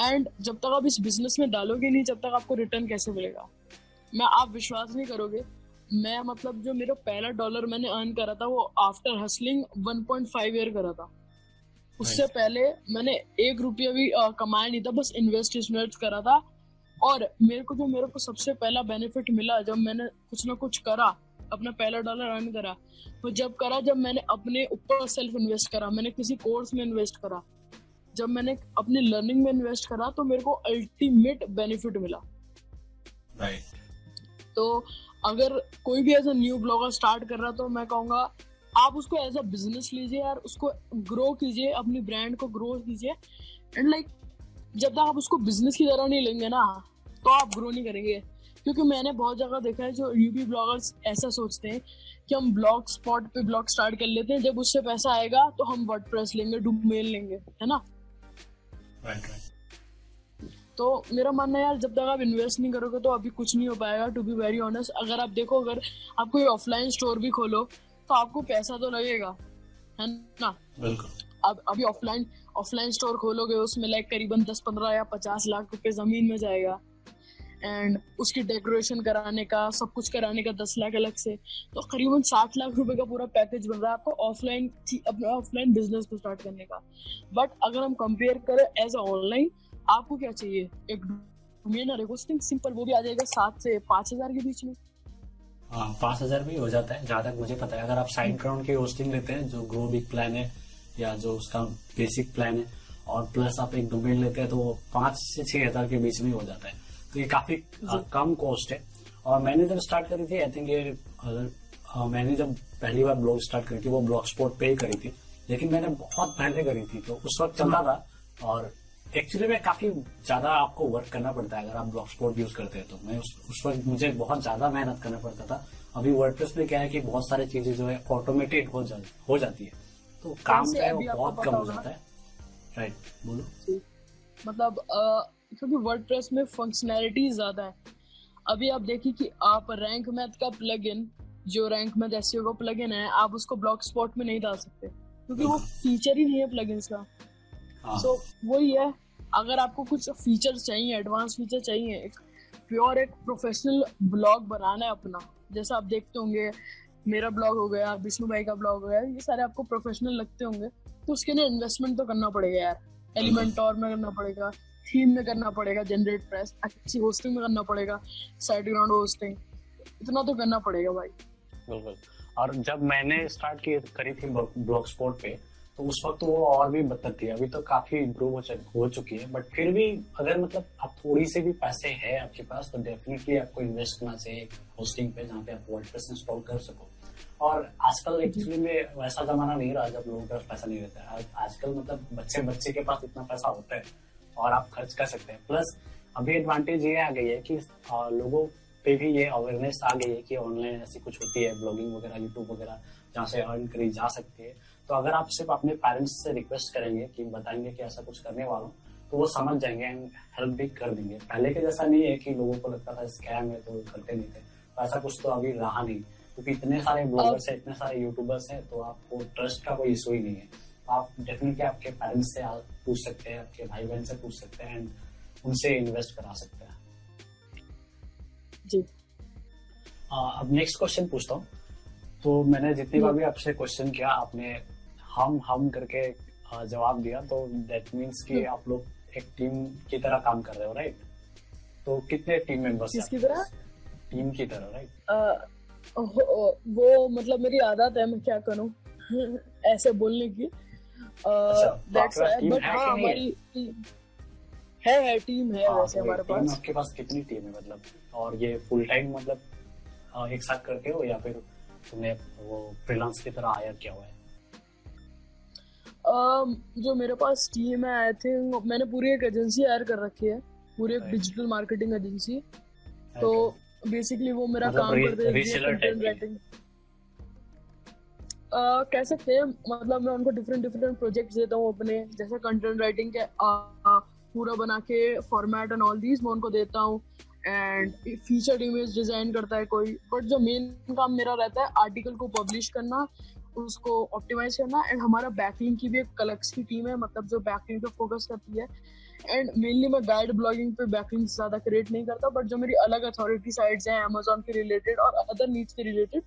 एंड जब तक आप इस बिज़नेस में डालोगे नहीं जब तक आपको रिटर्न कैसे मिलेगा? मैं आप विश्वास नहीं करोगे। मैं मतलब जो मेरा पहला डॉलर मैंने अर्न करा था वो आफ्टर हसलिंग 1.5 ईयर करा था। उससे पहले मैंने एक रुपया भी कमाया नहीं था बस इन्वेस्ट इन्वेस्ट करा था। और मेरे को जो मेरे को सबसे पहला बेनिफिट मिला जब मैंने कुछ ना कुछ करा अपना पहला डॉलर अर्न करा तो जब करा जब मैंने अपने ऊपर सेल्फ इन्वेस्ट करा मैंने किसी कोर्स में इन्वेस्ट करा जब मैंने अपनी लर्निंग में इन्वेस्ट करा तो मेरे को अल्टीमेट बेनिफिट मिला।
Right.
तो अगर कोई भी ऐसा न्यू ब्लॉगर स्टार्ट कर रहा तो मैं कहूँगा आप उसको एज अ बिज़नेस लीजिए और उसको ग्रो कीजिए अपनी ब्रांड को ग्रो कीजिए। एंड लाइक जब तक आप उसको बिज़नेस की तरह नहीं लेंगे ना तो आप ग्रो नहीं करेंगे। क्योंकि मैंने बहुत जगह देखा है जो यूपी ब्लॉगर्स ऐसा सोचते हैं कि हम ब्लॉग स्पॉट पे ब्लॉग स्टार्ट कर लेते हैं जब उससे पैसा आएगा तो हम वर्ड लेंगे डुमेल लेंगे है ना?
Right, right.
तो मेरा मानना है यार जब तक आप इन्वेस्ट नहीं करोगे तो अभी कुछ नहीं हो पाएगा टू बी वेरी ऑनेस्ट अगर आप देखो अगर आप कोई ऑफलाइन स्टोर भी खोलो तो आपको पैसा तो लगेगा है ना? अब अभी ऑफलाइन ऑफलाइन स्टोर खोलोगे उसमें लाइक करीबन दस पंद्रह या पचास लाख रुपए ज़मीन में जाएगा। एंड उसकी डेकोरेशन कराने का, सब कुछ कराने का दस लाख अलग से। तो करीबन साठ लाख रुपए का पूरा पैकेज बन रहा है आपको ऑफलाइन अपना ऑफलाइन बिज़नेस को स्टार्ट करने का। बट अगर हम कंपेयर करें एज अ ऑनलाइन आपको क्या चाहिए? एक डोमेन और होस्टिंग सिंपल वो भी आ जाएगा सात से पाँच हज़ार के बीच में।
हाँ पाँच हज़ार भी हो जाता है, जहाँ तक मुझे पता है। अगर आप साइड ग्राउंड की होस्टिंग लेते हैं, जो ग्रो बिग प्लान है, या जो उसका बेसिक प्लान है, और प्लस आप एक डोमेन लेते हैं तो पाँच से छह हज़ार के बीच में हो जाता है। तो ये काफ़ी कम कॉस्ट है। और मैंने जब स्टार्ट करी थी आई थिंक ये मैंने जब पहली बार ब्लॉग स्टार्ट करी थी वो ब्लॉग स्पोर्ट पे ही करी थी। लेकिन मैंने बहुत पहले करी थी तो उस वक्त चलता था। और एक्चुअली में काफ़ी ज़्यादा आपको वर्क करना पड़ता है अगर आप ब्लॉग स्पोर्ट यूज़ करते हैं तो। मैं उस, उस वक्त मुझे बहुत ज़्यादा मेहनत करना पड़ता था। अभी वर्डप्रेस में क्या है कि बहुत सारी चीज़ें जो है ऑटोमेटेड हो जा, हो जाती है। तो काम जो है वो बहुत कम हो जाता है। राइट बोलो।
मतलब क्योंकि वर्डप्रेस में फंक्शनैलिटी ज़्यादा है अभी आप देखिए कि आप रैंक मैथ का प्लग इन जो रैंक मैथ एस का प्लग इन है आप उसको ब्लॉक स्पॉट में नहीं डाल सकते क्योंकि वो फीचर ही नहीं है प्लग का सो हाँ। वही है अगर आपको कुछ फीचर चाहिए एडवांस फीचर चाहिए एक प्योर एक प्रोफेशनल ब्लॉग बनाना है अपना जैसा आप देखते होंगे मेरा ब्लॉग हो गया विष्णु भाई का ब्लॉग हो गया ये सारे आपको प्रोफेशनल लगते होंगे तो उसके लिए इन्वेस्टमेंट तो करना पड़ेगा यार एलिमेंट और में करना पड़ेगा थीम में करना पड़ेगा जनरेट प्रेस अच्छी होस्टिंग में करना पड़ेगा साइड ग्राउंड होस्टिंग इतना तो करना पड़ेगा भाई।
बिल्कुल। और जब मैंने स्टार्ट की करी थी ब्लॉग स्पॉट पे तो उस वक्त वो और भी बदतर थी। अभी तो काफ़ी इम्प्रूव हो, हो चुकी है बट फिर भी अगर मतलब आप थोड़ी से भी पैसे है आपके पास तो डेफिनेटली आपको इन्वेस्ट करना चाहिए होस्टिंग पे जहाँ पे आप वर्डप्रेस इंस्टॉल कर सको। और आजकल एक्चुअली में वैसा जमाना नहीं रहा जब लोगों के पास पैसा नहीं रहता है। आजकल मतलब बच्चे बच्चे के पास इतना पैसा होता है। और आप खर्च कर सकते हैं। प्लस अभी एडवांटेज ये आ गई है कि लोगों पे भी ये अवेयरनेस आ गई है कि ऑनलाइन ऐसी कुछ होती है ब्लॉगिंग वगैरह यूट्यूब वगैरह, जहाँ से अर्न करी जा सकती है। तो अगर आप सिर्फ़ अपने पेरेंट्स से रिक्वेस्ट करेंगे कि बताएँगे कि ऐसा कुछ करने वाला तो वो समझ जाएँगे एंड हेल्प भी कर देंगे। पहले के जैसा नहीं है कि लोगों को लगता था स्कैम है तो करते नहीं थे। तो ऐसा कुछ तो अभी रहा नहीं, क्योंकि इतने सारे ब्लॉगर्स है, इतने सारे यूट्यूबर्स हैं तो आपको ट्रस्ट का कोई इशू ही नहीं है। आप डेफिनेटली आपके पेरेंट्स से पूछ सकते हैं आपके भाई बहन से पूछ सकते हैं एंड उनसे इन्वेस्ट करा सकते हैं।
जी।
अब नेक्स्ट क्वेश्चन पूछता हूँ। तो मैंने जितनी बार भी आपसे क्वेश्चन किया आपने हम हम करके जवाब दिया तो दैट मीन्स कि आप लोग एक टीम की तरह काम कर रहे हो राइट तो कितने टीम मेंबर्स
किसकी तरह?
टीम की तरह राइट
वो मतलब मेरी आदत है मैं क्या करूँ? ऐसे बोलने की। हाँ है है टीम है हाँ, वैसे हमारे पास।
आपके पास कितनी टीम है मतलब? और ये फुल टाइम मतलब एक साथ करते हो या फिर तुमने वो फ्रीलांस की तरह हायर किया हुआ है?
जो मेरे पास टीम है आई थिंक मैंने पूरी एक एजेंसी हायर कर रखी है पूरी एक डिजिटल मार्केटिंग एजेंसी तो बेसिकली वो मेरा मतलब काम करते हैं कह सकते हैं मतलब मैं उनको डिफरेंट डिफरेंट प्रोजेक्ट्स देता हूँ अपने, जैसे कंटेंट राइटिंग के पूरा बना के फॉर्मेट एंड ऑल दीज मैं उनको देता हूँ। एंड फीचर इमेज डिज़ाइन करता है कोई बट जो मेन काम मेरा रहता है आर्टिकल को पब्लिश करना, उसको ऑप्टिमाइज करना एंड हमारा बैकलिंग की भी एक कलेक्स की टीम है मतलब जो बैकलिंग पे फोकस करती है। एंड मेनली मैं गाइड ब्लॉगिंग पे बैकलिंग ज़्यादा क्रिएट नहीं करता बट जो मेरी अलग अथॉरिटी साइट्स हैं अमेजोन के रिलेटेड और अदर नीड्स के रिलेटेड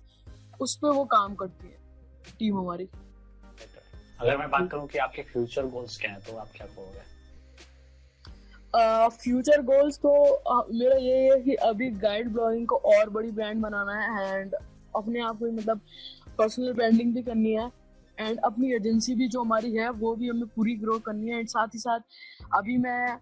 उस पर वो काम करती है। टीम हमारी।
अगर मैं बात करूँ कि आपके फ्यूचर गोल्स क्या हैं तो आप क्या कहोगे?
फ्यूचर uh, गोल्स तो uh, मेरा ये है कि अभी गाइड ब्लॉगिंग को और बड़ी ब्रांड बनाना है एंड अपने आप को मतलब पर्सनल ब्रांडिंग भी करनी है एंड अपनी एजेंसी भी जो हमारी है वो भी हमें पूरी ग्रो करनी है एंड साथ ही साथ अभी मैं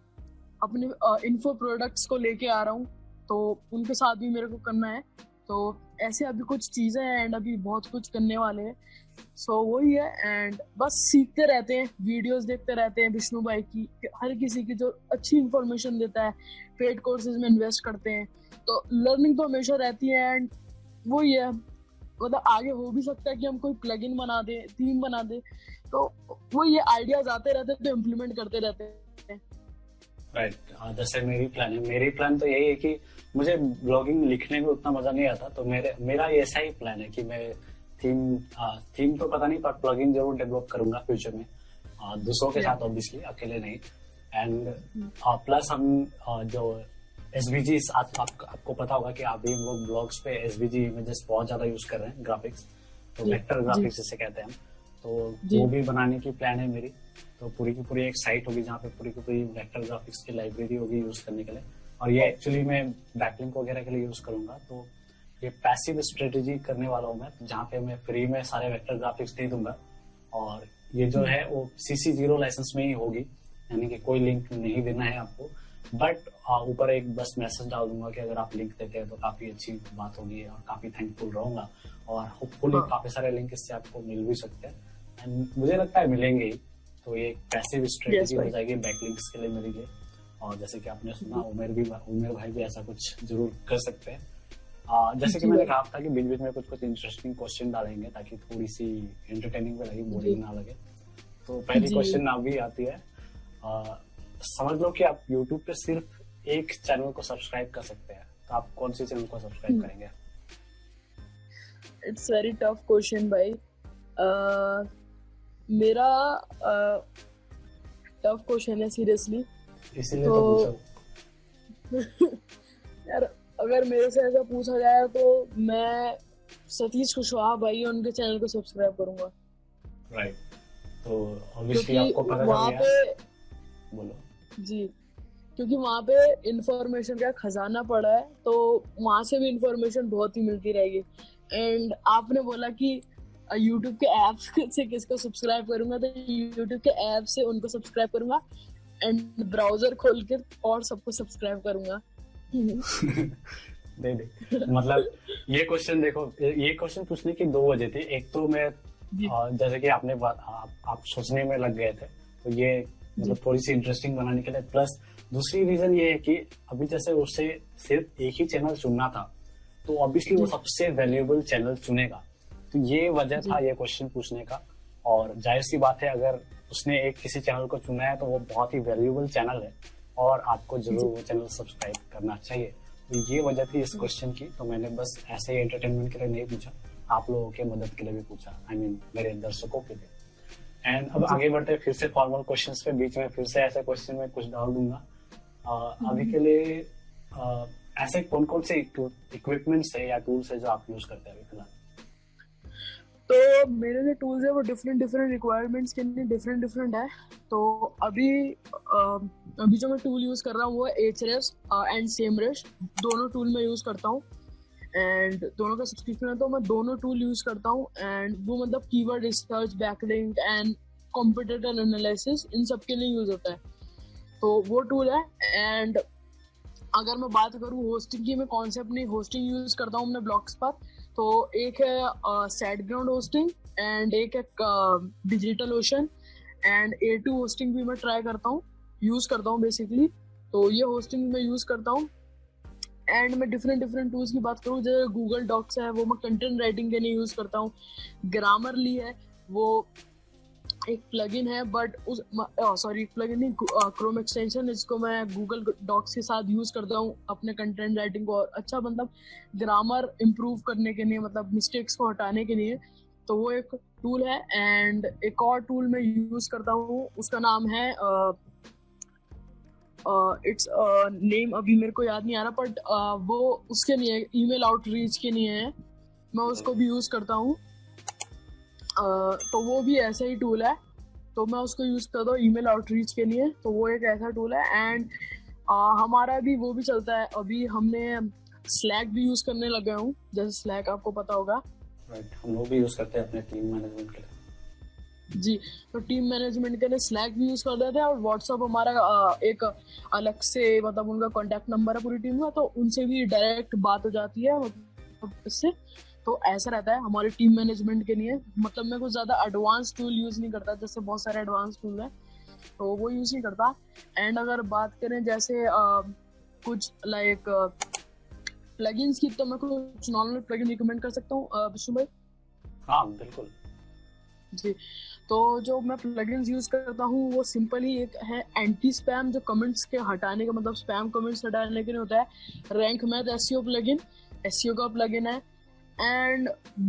अपने इन्फो प्रोडक्ट्स को लेके आ रहा हूँ तो उनके साथ भी मेरे को करना है। तो ऐसे अभी कुछ चीज़ें हैं एंड अभी बहुत कुछ करने वाले हैं। सो so, वही है एंड बस सीखते रहते हैं वीडियोस देखते रहते हैं विष्णु भाई की हर किसी की जो अच्छी इंफॉर्मेशन देता है पेड कोर्सेज में इन्वेस्ट करते हैं। तो लर्निंग तो हमेशा रहती है एंड वही है मतलब आगे हो भी सकता है कि हम कोई प्लगइन बना दें थीम बना दें। तो वो ये आइडियाज़ आते रहते हैं तो इम्प्लीमेंट करते रहते हैं।
राइट हाँ, जैसे मेरी प्लान है मेरी प्लान तो यही है कि मुझे ब्लॉगिंग लिखने में उतना मज़ा नहीं आता तो मेरे मेरा ऐसा ही प्लान है कि मैं थीम थीम तो पता नहीं पर प्लगइन ज़रूर डेवलप करूँगा फ्यूचर में। दूसरों के साथ ऑब्वियसली अकेले नहीं। एंड प्लस हम जो एस बी जी आप, आपको पता होगा कि अभी हम लोग ब्लॉग्स पे एस बी जी इमेजेस बहुत ज़्यादा यूज़ कर रहे हैं ग्राफिक्स तो वेक्टर ग्राफिक्स जिसे कहते हैं हम। तो वो भी बनाने की प्लान है मेरी। तो पूरी की पूरी एक साइट होगी जहाँ पे पूरी की पूरी वेक्टर ग्राफिक्स की लाइब्रेरी होगी यूज़ करने के लिए। और ये एक्चुअली मैं बैकलिंक वगैरह के लिए यूज़ करूँगा। तो ये पैसिव स्ट्रेटेजी करने वाला हूँ मैं जहाँ पे मैं फ्री में सारे वेक्टर ग्राफिक्स दे दूँगा। और ये जो है वो सीसी ज़ीरो लाइसेंस में ही होगी। यानी कि कोई लिंक नहीं देना है आपको। बट ऊपर एक बस मैसेज डाल दूँगा कि अगर आप लिंक देते हैं तो काफ़ी अच्छी बात होगी और काफ़ी थैंकफुल रहूँगा। और होपफुली हाँ. काफ़ी सारे लिंक इससे आपको मिल भी सकते हैं। एंड मुझे लगता है मिलेंगे तो ये पैसिव स्ट्रेटेजी हो जाएगी बैकलिंक्स के लिए मेरे लिए। और जैसे कि आपने सुना उमेर भी उमेर भाई भी ऐसा कुछ ज़रूर कर सकते हैं। आ, जैसे कि मैंने कहा था कि बीच बीच में कुछ कुछ इंटरेस्टिंग क्वेश्चन डालेंगे ताकि थोड़ी सी एंटरटेनिंग भी लगे बोरिंग ना लगे। तो पहली क्वेश्चन अभी आती है। समझ लो कि आप यूट्यूब पे सिर्फ़ एक चैनल को सब्सक्राइब कर सकते हैं। तो आप कौन सी चैनल को सब्सक्राइब hmm. करेंगे?
इट्स वेरी टफ क्वेश्चन भाई मेरा टफ क्वेश्चन है सीरियसली
तो,
तो *laughs* यार अगर मेरे से ऐसा पूछा जाए तो मैं सतीश कुशवाहा भाई उनके चैनल को सब्सक्राइब करूँगा।
राइट तो ऑब्वियसली आपको पता वहाँ पे बोलो।
जी। क्योंकि वहाँ पे इंफॉर्मेशन का खजाना पड़ा है तो वहाँ से भी इंफॉर्मेशन बहुत ही मिलती रहेगी। एंड आपने बोला कि यूट्यूब के ऐप *laughs* से किसको सब्सक्राइब करूँगा तो यूट्यूब के ऐप से उनको सब्सक्राइब करूँगा एंड ब्राउज़र खोल के और सबको सब्सक्राइब करूँगा।
दे दे मतलब ये क्वेश्चन देखो ये क्वेश्चन पूछने की दो वजह थी। एक तो मैं जैसे कि आपने आप, आप सोचने में लग गए थे तो ये मतलब थोड़ी सी इंटरेस्टिंग बनाने के लिए। प्लस दूसरी रीजन ये है कि अभी जैसे उससे सिर्फ़ एक ही चैनल चुनना था तो ऑब्वियसली वो सबसे वैल्यूएबल चैनल चुनेगा। तो ये वजह था ये क्वेश्चन पूछने का। और ज़ाहिर सी बात है अगर उसने एक किसी चैनल को चुना है तो वो बहुत ही वैल्यूएबल चैनल है। और आपको ज़रूर वो चैनल सब्सक्राइब करना चाहिए। तो ये वजह थी इस क्वेश्चन की। तो मैंने बस ऐसे ही एंटरटेनमेंट के लिए नहीं पूछा आप लोगों के मदद के लिए भी पूछा। आई I मीन mean, मेरे दर्शकों के लिए। एंड अब आगे बढ़ते फिर से फॉर्मल क्वेश्चंस पे। बीच में फिर से ऐसे क्वेश्चन में कुछ डाल दूँगा। अभी के लिए ऐसे कौन कौन से इक्विपमेंट्स है या टूल्स है जो आप यूज़ करते हैं अभी फ़िलहाल?
तो मेरे जो टूल्स है वो डिफरेंट डिफरेंट रिक्वायरमेंट्स के लिए डिफरेंट डिफरेंट है। तो अभी अभी जो मैं टूल यूज़ कर रहा हूँ वो है एच एंड सेम रेश दोनों टूल मैं यूज़ करता हूँ। एंड दोनों का सब्सक्रिप्शन है तो मैं दोनों टूल यूज़ करता हूँ। एंड वो मतलब keyword research backlink and competitor analysis इन सब के लिए यूज़ होता है। तो वो टूल है। एंड अगर मैं बात करूँ होस्टिंग की, मैं कौन से अपनी होस्टिंग यूज़ करता हूँ अपने ब्लॉग्स पर। तो एक है सेट ग्राउंड होस्टिंग एंड एक है Digital Ocean and A two hosting भी मैं ट्राई करता हूँ यूज़ करता हूँ बेसिकली तो ये होस्टिंग मैं यूज़ करता हूँ। एंड मैं डिफरेंट डिफरेंट टूल्स की बात करूँ, जैसे गूगल डॉक्स है, वो मैं कंटेंट राइटिंग के लिए यूज़ करता हूँ। ग्रामरली है, वो एक प्लगइन है बट उस सॉरी प्लगइन नहीं क्रोम एक्सटेंशन इसको मैं गूगल डॉक्स के साथ यूज़ करता हूँ अपने कंटेंट राइटिंग को और अच्छा मतलब ग्रामर इम्प्रूव करने के लिए मतलब मिस्टेक्स को हटाने के लिए। तो वो एक टूल है एंड एक और टूल मैं यूज़ करता हूँ उसका नाम है इट्स नेम अभी मेरे को याद नहीं आ रहा बट वो उसके लिए ईमेल आउटरीच के लिए है। मैं उसको भी यूज़ करता हूँ। तो वो भी ऐसा ही टूल है। तो मैं उसको यूज़ करता हूँ ईमेल आउटरीच के लिए। तो वो एक ऐसा टूल है एंड हमारा भी वो भी चलता है। अभी हमने स्लैक भी यूज़ करने लगे हूँ। जैसे स्लैक आपको पता होगा।
Right. हम लोग भी यूज़ करते हैं अपने टीम मैनेजमेंट के लिए।
जी तो टीम मैनेजमेंट के लिए स्लैक भी यूज़ कर रहे थे और व्हाट्सअप हमारा एक अलग से मतलब उनका कॉन्टेक्ट नंबर है पूरी टीम का तो उनसे भी डायरेक्ट बात हो जाती है। मतलब इससे तो ऐसा रहता है हमारे टीम मैनेजमेंट के लिए। मतलब मैं कुछ ज़्यादा एडवांस टूल यूज़ नहीं करता जैसे बहुत सारे एडवांस टूल है तो वो यूज़ नहीं करता। एंड अगर बात करें जैसे आ, कुछ लाइक प्लगइन्स की तो मैं कुछ नॉर्मल प्लगइन रिकमेंड कर सकता हूँ विष्णु भाई?
हाँ बिल्कुल।
जी। तो जो मैं प्लगइन्स यूज़ करता हूँ वो सिंपल ही एक है एंटी स्पैम जो कमेंट्स के हटाने का मतलब स्पैम कमेंट्स हटाने के लिए होता है। Rank Math SEO plugin SEO का प्लगइन है। And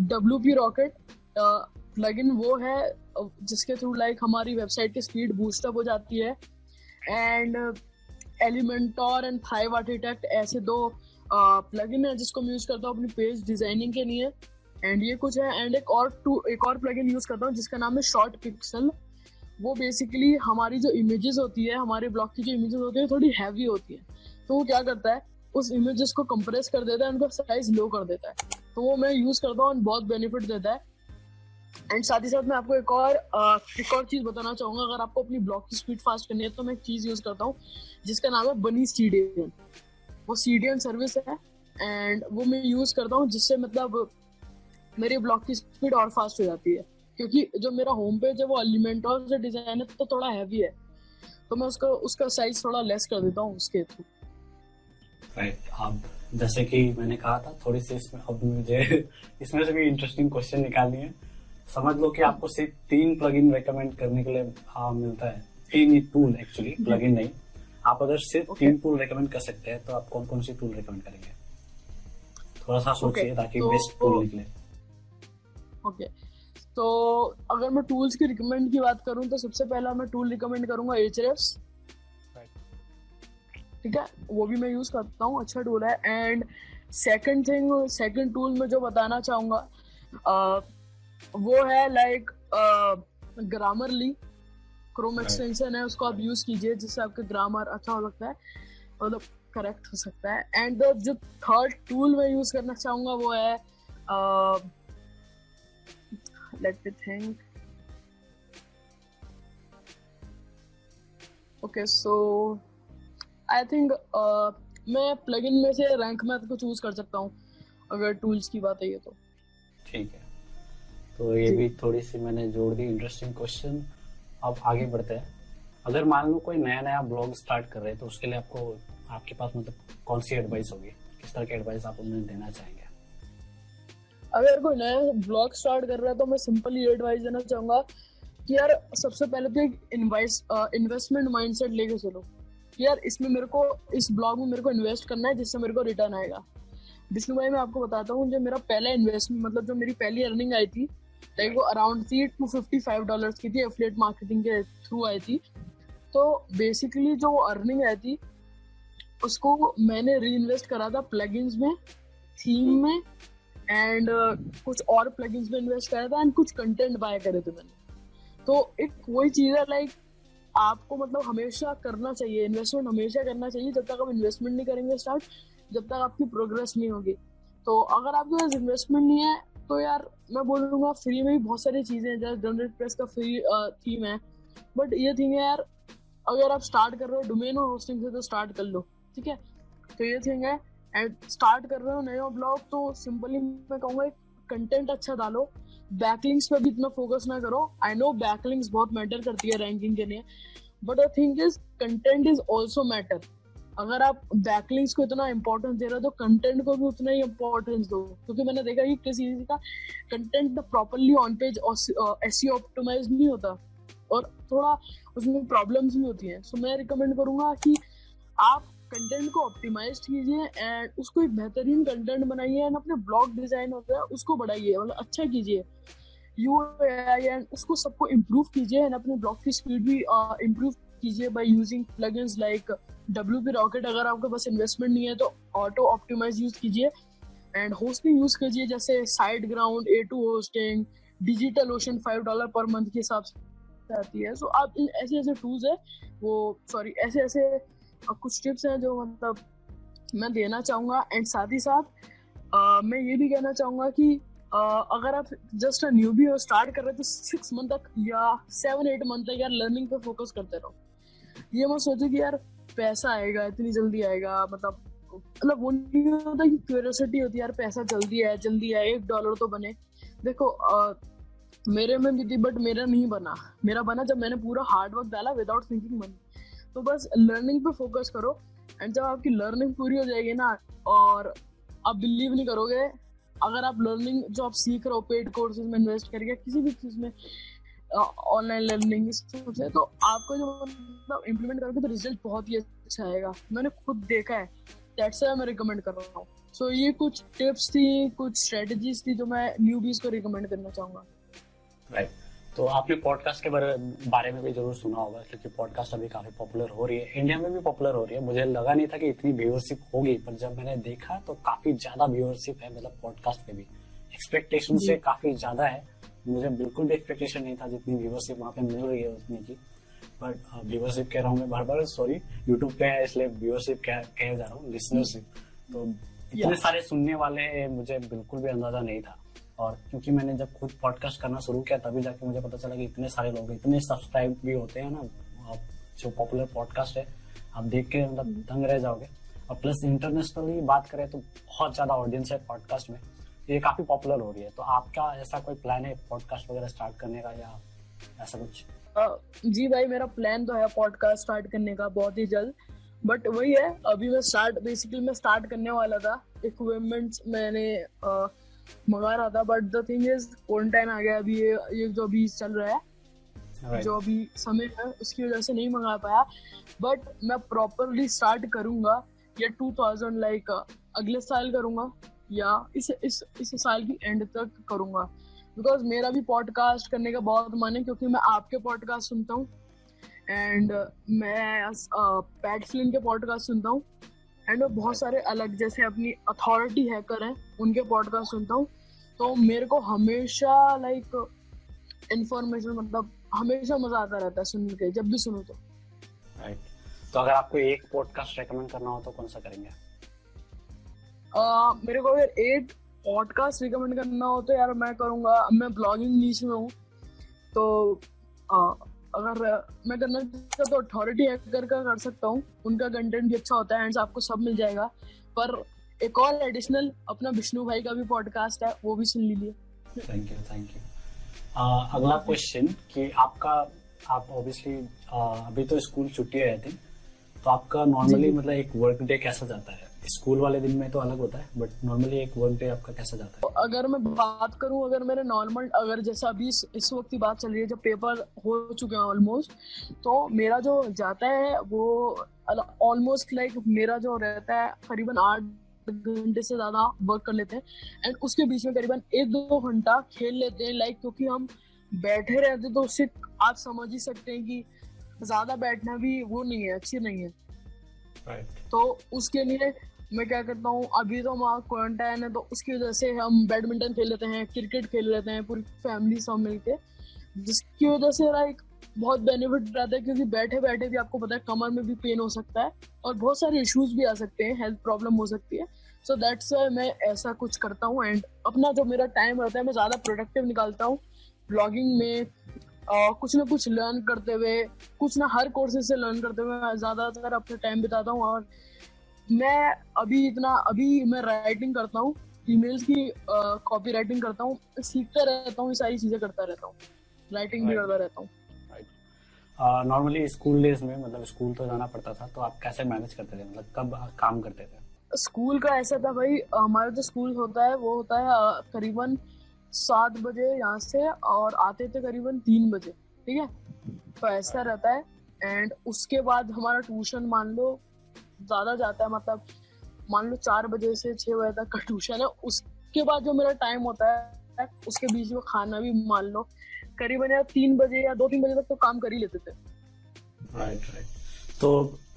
W P Rocket plugin वो है जिसके थ्रू लाइक हमारी वेबसाइट की स्पीड बूस्टअप हो जाती है। एंड एलिमेंटोर एंड थाइव आर्टिटेक्ट ऐसे दो प्लगइन है जिसको मैं यूज़ करता हूँ अपनी पेज डिज़ाइनिंग के लिए। एंड ये कुछ है एंड एक और टू एक और प्लग इन यूज़ करता हूँ, जिसका नाम है शॉर्ट पिक्सल वो बेसिकली हमारी जो इमेजेस होती है, हमारे ब्लॉग की जो इमेजेस होती है थोड़ी हैवी होती है। तो वो क्या करता है उस इमेजेस को कंप्रेस कर देता है, उनका साइज़ लो कर देता है। तो वो मैं यूज़ करता हूँ बहुत बेनिफिट देता है। एंड साथ ही साथ मैं आपको एक और एक और चीज़ बताना चाहूँगा। अगर आपको अपनी ब्लॉक की स्पीड फास्ट करनी है तो मैं एक चीज़ यूज़ करता हूँ, जिसका नाम है बनी सीडियन वो सीडियन सर्विस है एंड वो मैं यूज़ करता हूँ, जिससे मतलब मेरी ब्लॉक की स्पीड और फास्ट हो जाती है। क्योंकि जो मेरा होम पेज है, वो एलिमेंटोर से डिज़ाइन है तो थोड़ा हैवी है। तो मैं उसका उसका साइज़ थोड़ा लेस कर देता हूँ उसके थ्रू
राइट अब जैसे कि मैंने कहा था थोड़ी सी इसमें अब मुझे इसमें से भी इंटरेस्टिंग क्वेश्चन निकालनी है। समझ लो कि आपको सिर्फ़ तीन प्लगइन रेकमेंड करने के लिए हाँ मिलता है। तीन ही टूल एक्चुअली प्लगइन नहीं। आप अगर सिर्फ़ okay. तीन टूल रेकमेंड कर सकते हैं तो आप कौन कौन सी टूल रेकमेंड करेंगे? थोड़ा सा सोचिए okay. ताकि बेस्ट टूल निकले।
ओके तो अगर मैं टूल्स की रिकमेंड की बात करूँ तो सबसे पहला मैं टूल रिकमेंड करूँगा एच ठीक है? वो भी मैं यूज़ करता हूँ अच्छा टूल है। And second thing second tool में जो बताना चाहूँगा वो है लाइक ग्रामरली क्रोम एक्सटेंशन है उसको आप यूज़ कीजिए जिससे आपका ग्रामर अच्छा हो सकता है मतलब करेक्ट हो सकता है। एंड जो थर्ड टूल मैं यूज़ करना चाहूँगा वो है let me think okay so I think मैं प्लगइन में से रैंक मैथ को चूज़ कर सकता हूँ अगर टूल्स की बात है ये तो।
ठीक है। तो ये भी थोड़ी सी मैंने जोड़ दी इंटरेस्टिंग क्वेश्चन अब आगे बढ़ते हैं। अगर मान लो कोई नया नया ब्लॉग स्टार्ट कर रहे हैं तो उसके लिए आपको आपके पास मतलब कौन सी एडवाइस होगी? किस तरह की एडवाइस आप उन्हें देना चाहेंगे?
अगर कोई नया ब्लॉग स्टार्ट कर रहा है तो मैं सिंपली एडवाइस देना चाहूँगा कि यार सबसे पहले तो एक इन्वेस्टमेंट माइंडसेट लेके चलो। यार इसमें मेरे को इस ब्लॉग में मेरे को इन्वेस्ट करना है जिससे मेरे को रिटर्न आएगा। विष्णु भाई मैं आपको बताता हूँ जो मेरा पहला इन्वेस्टमेंट मतलब जो मेरी पहली अर्निंग आई थी वो अराउंड थी टू फिफ्टी फाइव डॉलर की थी एफलेट मार्केटिंग के थ्रू आई थी। तो बेसिकली जो अर्निंग आई थी उसको मैंने री इन्वेस्ट करा था प्लगइन्स में थीम में एंड uh, कुछ और प्लगइन्स में इन्वेस्ट करा था एंड कुछ कंटेंट बाय करे थे मैंने। तो एक वही चीज़ है लाइक आपको मतलब हमेशा करना चाहिए इन्वेस्टमेंट हमेशा करना चाहिए जब तक आप इन्वेस्टमेंट नहीं करेंगे स्टार्ट जब तक आपकी प्रोग्रेस नहीं होगी। तो अगर आपके पास इन्वेस्टमेंट नहीं है तो यार मैं बोलूँगा फ्री में भी बहुत सारी चीज़ें हैं, जैसे जनरेट प्रेस का फ्री थीम है। बट ये थिंग है यार, अगर आप स्टार्ट कर रहे हो डोमेन और होस्टिंग से तो स्टार्ट कर लो, ठीक है? तो ये थिंग है। एंड स्टार्ट कर रहे हो नया ब्लॉग तो सिंपली मैं कहूँगा कंटेंट अच्छा डालो। बैकलिंग्स पे भी इतना फोकस ना करो. आई नो बैकलिंग्स बहुत मैटर करती है रैंकिंग के लिए. But the thing is content is also matter अगर आप बैकलिंग्स को इतना इंपॉर्टेंस दे रहे हो तो कंटेंट को भी उतना ही इंपॉर्टेंस दो. क्योंकि मैंने देखा कि किसी चीज़ का content properly on page S optimise नहीं होता. और थोड़ा उसमें प्रॉब्लम्स भी होती हैं. सो so, मैं रिकमेंड करूँगा कि आप कंटेंट को ऑप्टिमाइज कीजिए एंड उसको एक बेहतरीन कंटेंट बनाइए एंड अपने ब्लॉग डिज़ाइन होता है उसको बढ़ाइए मतलब अच्छा कीजिए। यू आई एंड उसको सबको इम्प्रूव कीजिए एंड अपने ब्लॉग की स्पीड भी इम्प्रूव कीजिए by using plugins like W P Rocket अगर आपके पास इन्वेस्टमेंट नहीं है तो ऑटो ऑप्टिमाइज यूज़ कीजिए एंड होस्टिंग यूज़ कीजिए जैसे SiteGround A two hosting Digital Ocean five dollar per month के हिसाब से आती है। सो so, आप ऐसे ऐसे टूल्स है वो सॉरी ऐसे ऐसे कुछ टिप्स हैं जो मतलब मैं देना चाहूँगा एंड साथ ही साथ uh, मैं ये भी कहना चाहूँगा कि uh, अगर आप जस्ट न्यू भी हो स्टार्ट कर रहे हो तो सिक्स मंथ तक या सेवन एट मंथ तक यार लर्निंग पे फोकस करते रहो। ये मैं सोचू कि यार पैसा आएगा इतनी जल्दी आएगा मतलब मतलब वो नहीं होता कि क्यूरियोसिटी होती है यार पैसा जल्दी आए जल्दी आए एक डॉलर तो बने। देखो आ, मेरे में भी थी बट मेरा नहीं बना। मेरा बना जब मैंने पूरा हार्ड वर्क डाला विदाउट थिंकिंग मनी तो बस लर्निंग पे फोकस करो। एंड जब आपकी लर्निंग पूरी हो जाएगी ना, और आप बिलीव नहीं करोगे, अगर आप लर्निंग जो आप सीख रहे हो पेड कोर्सेज में इन्वेस्ट करके, किसी भी चीज़ में ऑनलाइन लर्निंग से तो आपको जो मतलब इम्प्लीमेंट करोगे तो रिज़ल्ट बहुत ही अच्छा आएगा। मैंने खुद देखा है। दैट्स मैं रिकमेंड कर रहा हूँ। सो ये कुछ टिप्स थी, कुछ स्ट्रेटजीज थी, जो मैं न्यूबीज को रिकमेंड करना चाहूँगा।
Right right. तो आपने पॉडकास्ट के बारे में भी ज़रूर सुना होगा क्योंकि पॉडकास्ट अभी काफ़ी पॉपुलर हो रही है। इंडिया में भी पॉपुलर हो रही है। मुझे लगा नहीं था कि इतनी व्यूअरशिप होगी पर जब मैंने देखा तो काफ़ी ज़्यादा व्यूअरशिप है मतलब पॉडकास्ट पे भी। एक्सपेक्टेशन से काफ़ी ज़्यादा है। मुझे बिल्कुल भी एक्सपेक्टेशन नहीं था जितनी व्यूअरशिप वहाँ पे मिल रही है उतनी की। बट व्यूअरशिप कह रहा हूँ मैं बार बार सॉरी यूट्यूब पे है इसलिए व्यूअरशिप कह कह जा रहा हूँ लिसनरशिप तो इतने सारे सुनने वाले मुझे बिल्कुल भी अंदाज़ा नहीं था। और क्योंकि मैंने जब खुद पॉडकास्ट करना शुरू किया तभी जाके मुझे पता चला कि इतने सारे लोग इतने सब्सक्राइब भी होते हैं ना जो पॉपुलर पॉडकास्ट है आप देख के मतलब हम्म। दंग रह जाओगे। और प्लस इंटरनेशनली बात करें तो बहुत ज़्यादा ऑडियंस है पॉडकास्ट में। ये काफ़ी पॉपुलर हो रही है। तो आपका ऐसा कोई प्लान है पॉडकास्ट वगैरह स्टार्ट करने का या ऐसा कुछ?
जी भाई मेरा प्लान तो है पॉडकास्ट स्टार्ट करने का बहुत ही जल्द। बट वही है अभी मैं स्टार्ट बेसिकली मैं स्टार्ट करने वाला था। इक्विपमेंट्स मैंने मंगा रहा था but the thing is quarantine आ गया अभी ये ये जो अभी चल रहा है right. जो अभी समय है उसकी वजह से नहीं मंगा पाया। बट मैं प्रॉपरली स्टार्ट करूँगा ये 2000 लाइक अगले साल करूँगा या इस इस इस साल की एंड तक करूँगा। बिकॉज़ मेरा भी पॉडकास्ट करने का बहुत मन है क्योंकि मैं आपके पॉडकास्ट सुनता हूँ। एंड मैं पैट फ़िल्म के पॉडकास्ट सुनता हूँ। एंड बहुत सारे अलग जैसे अपनी अथॉरिटी हैकर हैं उनके पॉडकास्ट सुनता हूँ। तो मेरे को हमेशा लाइक इंफॉर्मेशन मतलब हमेशा मज़ा आता रहता है सुन के जब भी सुनो तो।
राइट तो अगर आपको एक पॉडकास्ट रेकमेंड करना हो तो कौन सा करेंगे?
uh, मेरे को अगर एक पॉडकास्ट रिकमेंड करना हो तो यार मैं करूँगा मैं ब्लॉगिंग नीच में हूँ। तो अगर मैं करना चाहता तो अथॉरिटी हैकर का कर सकता हूँ। उनका कंटेंट भी अच्छा होता है एंड आपको सब मिल जाएगा। पर एक और एडिशनल अपना विष्णु भाई का भी पॉडकास्ट है वो भी सुन लीजिए।
थैंक यू थैंक यू अगला क्वेश्चन कि आपका आप ऑब्वियसली अभी तो स्कूल छुट्टी है थी तो आपका नॉर्मली मतलब एक वर्क डे कैसा जाता है? स्कूल वाले दिन में तो अलग होता है बट नॉर्मली एक वर्क डे आपका कैसा जाता है
अगर मैं बात करूँ अगर मेरे नॉर्मल अगर जैसा अभी इस, इस वक्त की बात चल रही है जब पेपर हो चुके हैं ऑलमोस्ट तो मेरा जो जाता है वो ऑलमोस्ट लाइक like, मेरा जो रहता है करीबन आठ घंटे से ज़्यादा वर्क कर लेते हैं एंड उसके बीच में करीबन एक दो घंटा खेल लेते हैं लाइक क्योंकि हम बैठे रहते तो उससे आप समझ ही सकते हैं कि ज़्यादा बैठना भी वो नहीं है अच्छी नहीं है right. तो उसके लिए मैं क्या करता हूँ अभी तो हमारा क्वारंटाइन है तो उसकी वजह से हम बैडमिंटन खेल लेते हैं क्रिकेट खेल लेते हैं पूरी फैमिली सब मिल के जिसकी वजह से लाइक बहुत बेनिफिट रहता है क्योंकि बैठे बैठे भी आपको पता है कमर में भी पेन हो सकता है और बहुत सारे इश्यूज़ भी आ सकते हैं हेल्थ प्रॉब्लम हो सकती है। सो दैट्स मैं ऐसा कुछ करता हूँ एंड अपना जो मेरा टाइम रहता है मैं ज़्यादा प्रोडक्टिव निकालता हूँ ब्लॉगिंग में आ, कुछ ना कुछ लर्न करते हुए कुछ ना हर कोर्सेज से लर्न करते हुए ज़्यादातर अपना टाइम बिताता हूँ और मैं अभी इतना अभी मैं राइटिंग करता हूँ ईमेल्स की कॉपी राइटिंग करता हूँ सीखता रहता हूँ सारी चीज़ें करता रहता हूँ। राइटिंग भी करता रहता हूँ।
नॉर्मली स्कूल डेज़ में मतलब स्कूल तो जाना पड़ता था तो आप कैसे मैनेज करते थे? मतलब कब काम करते थे?
स्कूल का ऐसा था भाई हमारा जो स्कूल होता है वो होता है करीबन सात बजे यहाँ से और आते थे करीबन तीन बजे ठीक है? तो ऐसा रहता है एंड उसके बाद हमारा ट्यूशन मान लो ज़्यादा जाता है मतलब मान लो चार बजे से छह बजे तक का ट्यूशन है उसके बाद जो मेरा टाइम होता है उसके बीच में खाना भी मान लो करीबन यार तीन बजे या दो तीन बजे तक तो काम कर ही लेते थे।
राइट राइट तो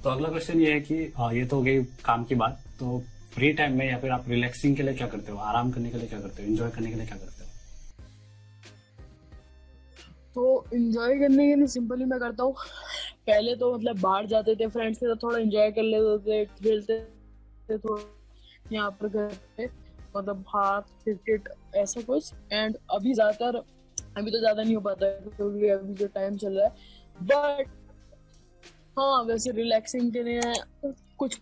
तो अगला क्वेश्चन ये है कि आ, ये तो हो गई काम की बात तो फ्री टाइम में या फिर आप रिलैक्सिंग के लिए क्या करते हो? आराम करने के लिए क्या करते हो? एंजॉय करने के लिए क्या करते हो?
तो इंजॉय करने के लिए सिंपली मैं करता हूँ। पहले तो मतलब बाहर जाते थे फ्रेंड्स के साथ थोड़ा इंजॉय कर लेते थे, खेलते थे थोड़ा यहाँ पर घर पे। मतलब बाहर क्रिकेट ऐसा कुछ। एंड अभी ज़्यादातर, अभी तो ज़्यादा नहीं हो पाता है क्योंकि अभी जो टाइम चल रहा है। बट हाँ वैसे रिलैक्सिंग के लिए कुछ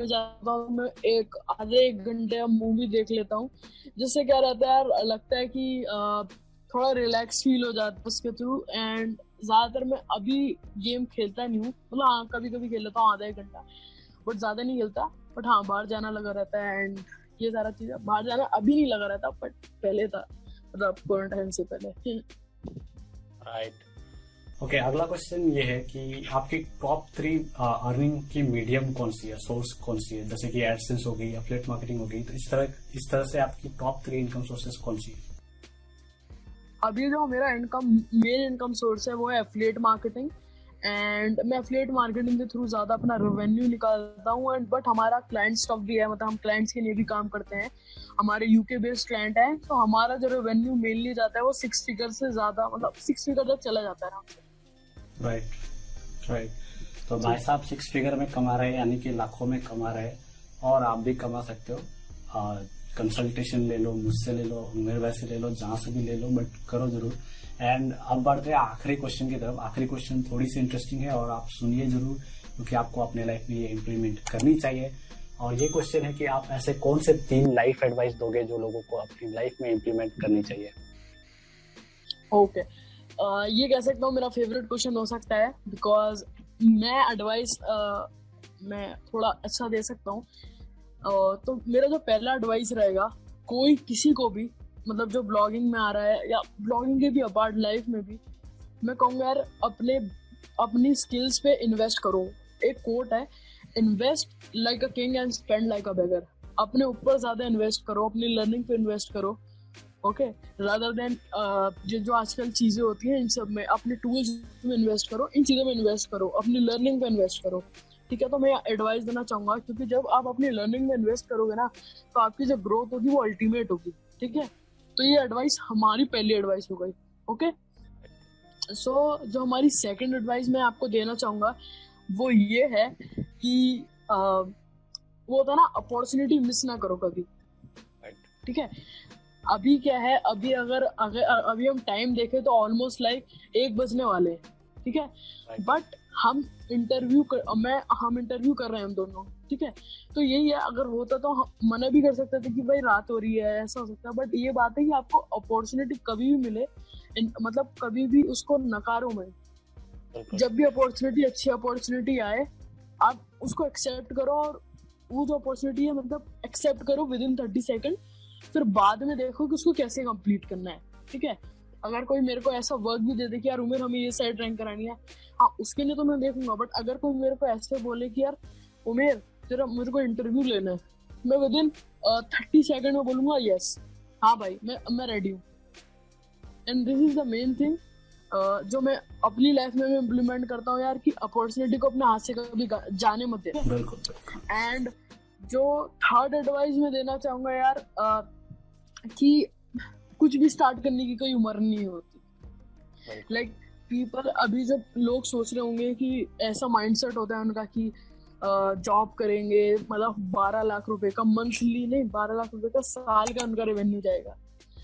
जाता हूँ। मैं एक, आधे एक घंटे मूवी देख लेता हूँ। जिससे क्या रहता है यार, लगता है कि थोड़ा रिलैक्स फील हो जाता है उसके थ्रू एंड ज़्यादातर मैं अभी गेम खेलता नहीं हूँ। मतलब हाँ कभी कभी खेल लेता हूँ, आधा एक घंटा। बट ज़्यादा नहीं खेलता। बट हाँ बाहर जाना लगा रहता है एंड ये सारा चीज़ बाहर जाना अभी नहीं लगा रहता बट पहले था। मतलब क्वारंटाइन से पहले।
राइट ओके अगला क्वेश्चन ये है कि आपकी टॉप थ्री अर्निंग की मीडियम कौन सी है? सोर्स कौन सी है? जैसे कि एडसेंस हो गई एफलेट मार्केटिंग हो गई तो इस तरह इस तरह से आपकी टॉप थ्री इनकम सोर्सेस कौन सी है?
अभी जो मेरा इनकम मेन इनकम सोर्स है वो है एफलेट मार्केटिंग एंड मैं एफलेट मार्केटिंग के थ्रू ज़्यादा अपना रेवेन्यू निकालता हूँ एंड बट हमारा क्लाइंट स्टॉक भी है मतलब हम क्लाइंट्स के लिए भी काम करते हैं। हमारे यूके बेस्ड क्लाइंट है तो हमारा जो रेवेन्यू मेनली जाता है वो सिक्स फिगर से ज़्यादा मतलब सिक्स फिगर तक चला जाता है
राइट राइट तो भाई साहब सिक्स फिगर में कमा रहे हैं यानी कि लाखों में कमा रहे हैं और आप भी कमा सकते हो। कंसल्टेशन ले लो मुझसे ले लो मेरे वैसे ले लो जहाँ से भी ले लो बट करो ज़रूर। एंड अब बढ़ते हैं आखिरी क्वेश्चन की तरफ़। आखिरी क्वेश्चन थोड़ी सी इंटरेस्टिंग है और आप सुनिए ज़रूर क्योंकि आपको अपने लाइफ में ये इम्प्लीमेंट करनी चाहिए। और ये क्वेश्चन है कि आप ऐसे कौन से तीन लाइफ एडवाइस दोगे जो लोगों को अपनी लाइफ में इम्प्लीमेंट करनी चाहिए?
Okay okay. uh, ये कह सकता हूँ मेरा फेवरेट क्वेश्चन हो सकता है बिकॉज़ मैं एडवाइस uh, मैं थोड़ा अच्छा दे सकता हूँ। तो मेरा जो पहला एडवाइस रहेगा, कोई किसी को भी मतलब जो ब्लॉगिंग में आ रहा है, या ब्लॉगिंग के भी अपार्ट लाइफ में भी, मैं कहूँगा यार, अपने, अपनी स्किल्स पे इन्वेस्ट करो। एक कोट है invest like a king and spend like a beggar अपने ऊपर ज़्यादा इन्वेस्ट करो, अपनी लर्निंग पे इन्वेस्ट करो ओके रादर देन जो जो आजकल चीज़ें होती हैं इन सब में, अपने टूल्स में इन्वेस्ट करो, इन चीज़ों में इन्वेस्ट करो, अपनी लर्निंग पे इन्वेस्ट करो। ठीक है तो मैं एडवाइस देना चाहूँगा क्योंकि जब आप अपनी लर्निंग में इन्वेस्ट करोगे ना तो आपकी जो ग्रोथ होगी वो अल्टीमेट होगी ठीक है? तो ये एडवाइस हमारी पहली एडवाइस हो गई ओके सो so, जो हमारी सेकंड एडवाइस मैं आपको देना चाहूँगा वो ये है कि आ, वो होता ना अपॉर्चुनिटी मिस ना करो कभी ठीक है? अभी क्या है अभी अगर अगर अभी हम टाइम देखें तो ऑलमोस्ट लाइक एक बजने वाले ठीक है? बट हम इंटरव्यू कर मैं हम इंटरव्यू कर रहे हैं हम दोनों ठीक है? तो यही है अगर होता तो मना भी कर सकते थे कि भाई रात हो रही है ऐसा हो सकता है बट ये बात है कि आपको अपॉर्चुनिटी कभी भी मिले मतलब कभी भी उसको नकारो मैं जब भी अपॉर्चुनिटी अच्छी अपॉर्चुनिटी आए आप उसको एक्सेप्ट करो और वो जो अपॉर्चुनिटी है मतलब एक्सेप्ट करो विद इन थर्टी सेकेंड फिर बाद में देखो कि उसको कैसे कंप्लीट करना है ठीक है? अगर कोई मेरे को ऐसा वर्क भी दे दे कि यार उमेर हमें ये साइड रैंक करानी है हाँ उसके लिए तो मैं देखूँगा बट अगर कोई मेरे को ऐसे बोले कि यार उमेर तेरा मेरे को इंटरव्यू लेना है मैं विद इन थर्टी सेकेंड में बोलूँगा यस हाँ भाई मैं मैं रेडी हूँ. And this is the main thing जो मैं अपनी लाइफ में इम्प्लीमेंट करता हूँ यार कि अपॉर्चुनिटी को अपने हाथ से कभी जाने मत दे. एंड जो थर्ड एडवाइस मैं देना चाहूँगा यार uh, कि कुछ भी स्टार्ट करने की कोई उम्र नहीं होती। लाइक like, पीपल अभी जब लोग सोच रहे होंगे कि ऐसा माइंडसेट होता है उनका कि जॉब uh, करेंगे मतलब बारह लाख रुपए का मंथली नहीं बारह लाख रुपए का साल का उनका रेवेन्यू जाएगा।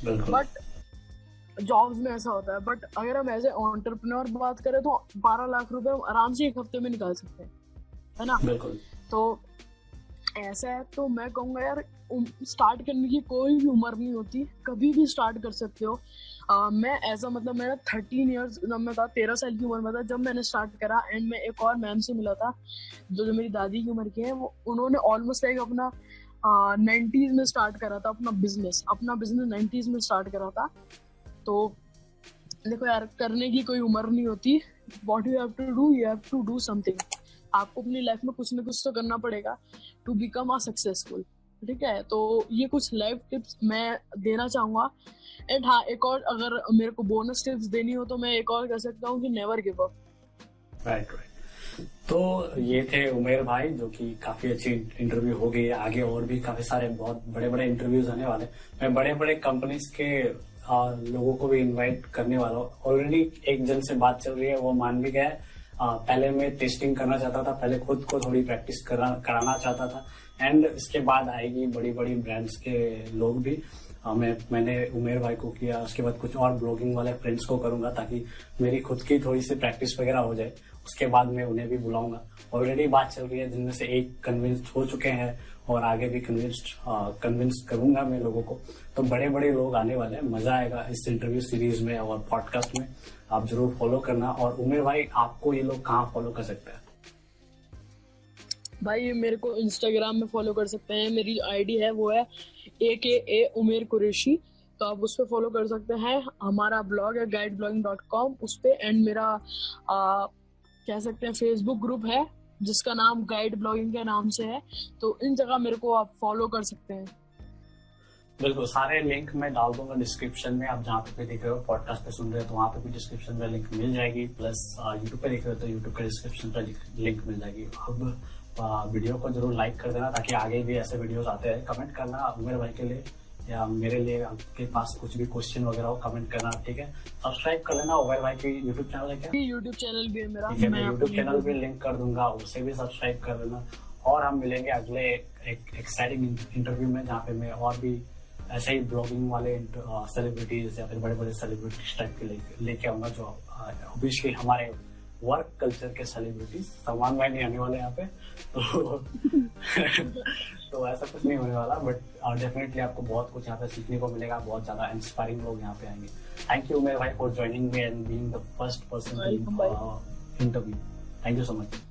बट जॉब्स में ऐसा होता है। बट अगर हम एज ए ऑन्टरप्रनोर बात करें तो बारह लाख रुपए हम आराम से एक हफ़्ते में निकाल सकते हैं। है ना? तो ऐसा है। तो मैं कहूँगा यार स्टार्ट करने की कोई भी उम्र नहीं होती। कभी भी स्टार्ट कर सकते हो। uh, मैं एज अ मतलब मेरा थर्टीन ईयर्स जब मैं था तेरह साल की उम्र में था जब मैंने स्टार्ट करा एंड मैं एक और मैम से मिला था जो जो मेरी दादी की उम्र की है वो उन्होंने ऑलमोस्ट लाइक अपना नाइन्टीज uh, में स्टार्ट करा था अपना बिज़नेस अपना बिज़नेस नाइन्टीज में स्टार्ट करा था। तो देखो यार करने की कोई उम्र नहीं होती। What you have to do you have to do something आपको अपनी लाइफ में कुछ ना कुछ तो करना पड़ेगा टू बिकम अ सक्सेसफुल ठीक है? तो ये कुछ लाइफ टिप्स मैं देना चाहूँगा। एंड हाँ एक और अगर मेरे को बोनस टिप्स देनी हो तो मैं एक और कह सकता हूँ कि never give up
right right तो ये थे उमेर भाई, जो कि काफ़ी अच्छी इंटरव्यू हो गई। आगे और भी काफ़ी सारे बहुत बड़े बड़े इंटरव्यूज़ आने वाले मैं बड़े बड़े कंपनीज़ के लोगों को भी इनवाइट करने वाला हूँ। ऑलरेडी एक जन से बात चल रही है, वो मान भी गया है। पहले मैं टेस्टिंग करना चाहता था, पहले खुद को थोड़ी प्रैक्टिस कराना चाहता था। एंड इसके बाद आएगी बड़ी बड़ी ब्रांड्स के लोग भी। आ, मैं मैंने उमेर भाई को किया उसके बाद कुछ और ब्लॉगिंग वाले फ्रेंड्स को करूँगा ताकि मेरी खुद की थोड़ी सी प्रैक्टिस वगैरह हो जाए। उसके बाद मैं उन्हें भी बुलाऊँगा। ऑलरेडी बात चल रही है जिनमें से एक कन्विंस्ड हो चुके हैं और आगे भी कन्विंस्ड कन्विंस करूँगा मैं लोगों को। तो बड़े बड़े लोग आने वाले हैं। मज़ा आएगा इस इंटरव्यू सीरीज़ में और पॉडकास्ट में। आप ज़रूर फॉलो करना। और उमेर भाई आपको ये लोग कहाँ फॉलो कर सकते हैं?
भाई मेरे को इंस्टाग्राम में फॉलो कर सकते हैं। मेरी आईडी है वो है ए के ए उमेर कुरेशी। तो आप उस पर फॉलो कर सकते हैं। हमारा ब्लॉग है गाइड ब्लॉगिंग डॉट कॉम उस पर एंड मेरा आ, कह सकते हैं फेसबुक ग्रुप है जिसका नाम गाइड ब्लॉगिंग के नाम से है। तो इन जगह मेरे को आप फॉलो कर सकते हैं।
बिल्कुल सारे लिंक मैं डाल दूँगा डिस्क्रिप्शन में। आप जहाँ पे देख रहे हो पॉडकास्ट पे सुन रहे हो तो वहाँ पे भी डिस्क्रिप्शन में लिंक मिल जाएगी। प्लस यूट्यूब पे देख रहे हो तो यूट्यूब के डिस्क्रिप्शन पे लिंक मिल जाएगी। अब वीडियो को ज़रूर लाइक कर देना ताकि आगे भी ऐसे वीडियोस आते हैं। कमेंट करना उमेर भाई के लिए या मेरे लिए आपके पास कुछ भी क्वेश्चन वगैरह हो कमेंट करना ठीक है? सब्सक्राइब कर लेना उमेर भाई की यूट्यूब चैनल है क्या?
यूट्यूब चैनल भी है मेरा।
ठीक है मैं यूट्यूब चैनल भी लिंक कर दूँगा उसे भी सब्सक्राइब कर लेना। और हम मिलेंगे अगले एक एक्साइटिंग इंटरव्यू में जहाँ पे मैं और भी ऐसे ही ब्लॉगिंग वाले सेलिब्रिटीज या फिर बड़े बड़े सेलिब्रिटीज टाइप के लेके आऊँगा जो ऑब्वियसली हमारे वर्क कल्चर के सेलिब्रिटीज सलमान भाई नहीं आने वाले यहाँ पे तो *laughs* तो ऐसा कुछ नहीं होने वाला बट डेफिनेटली आपको बहुत कुछ यहाँ पे सीखने को मिलेगा बहुत ज़्यादा इंस्पायरिंग लोग यहाँ पे आएँगे। थैंक यू मेरे भाई for joining me and being the first person interview thank you so much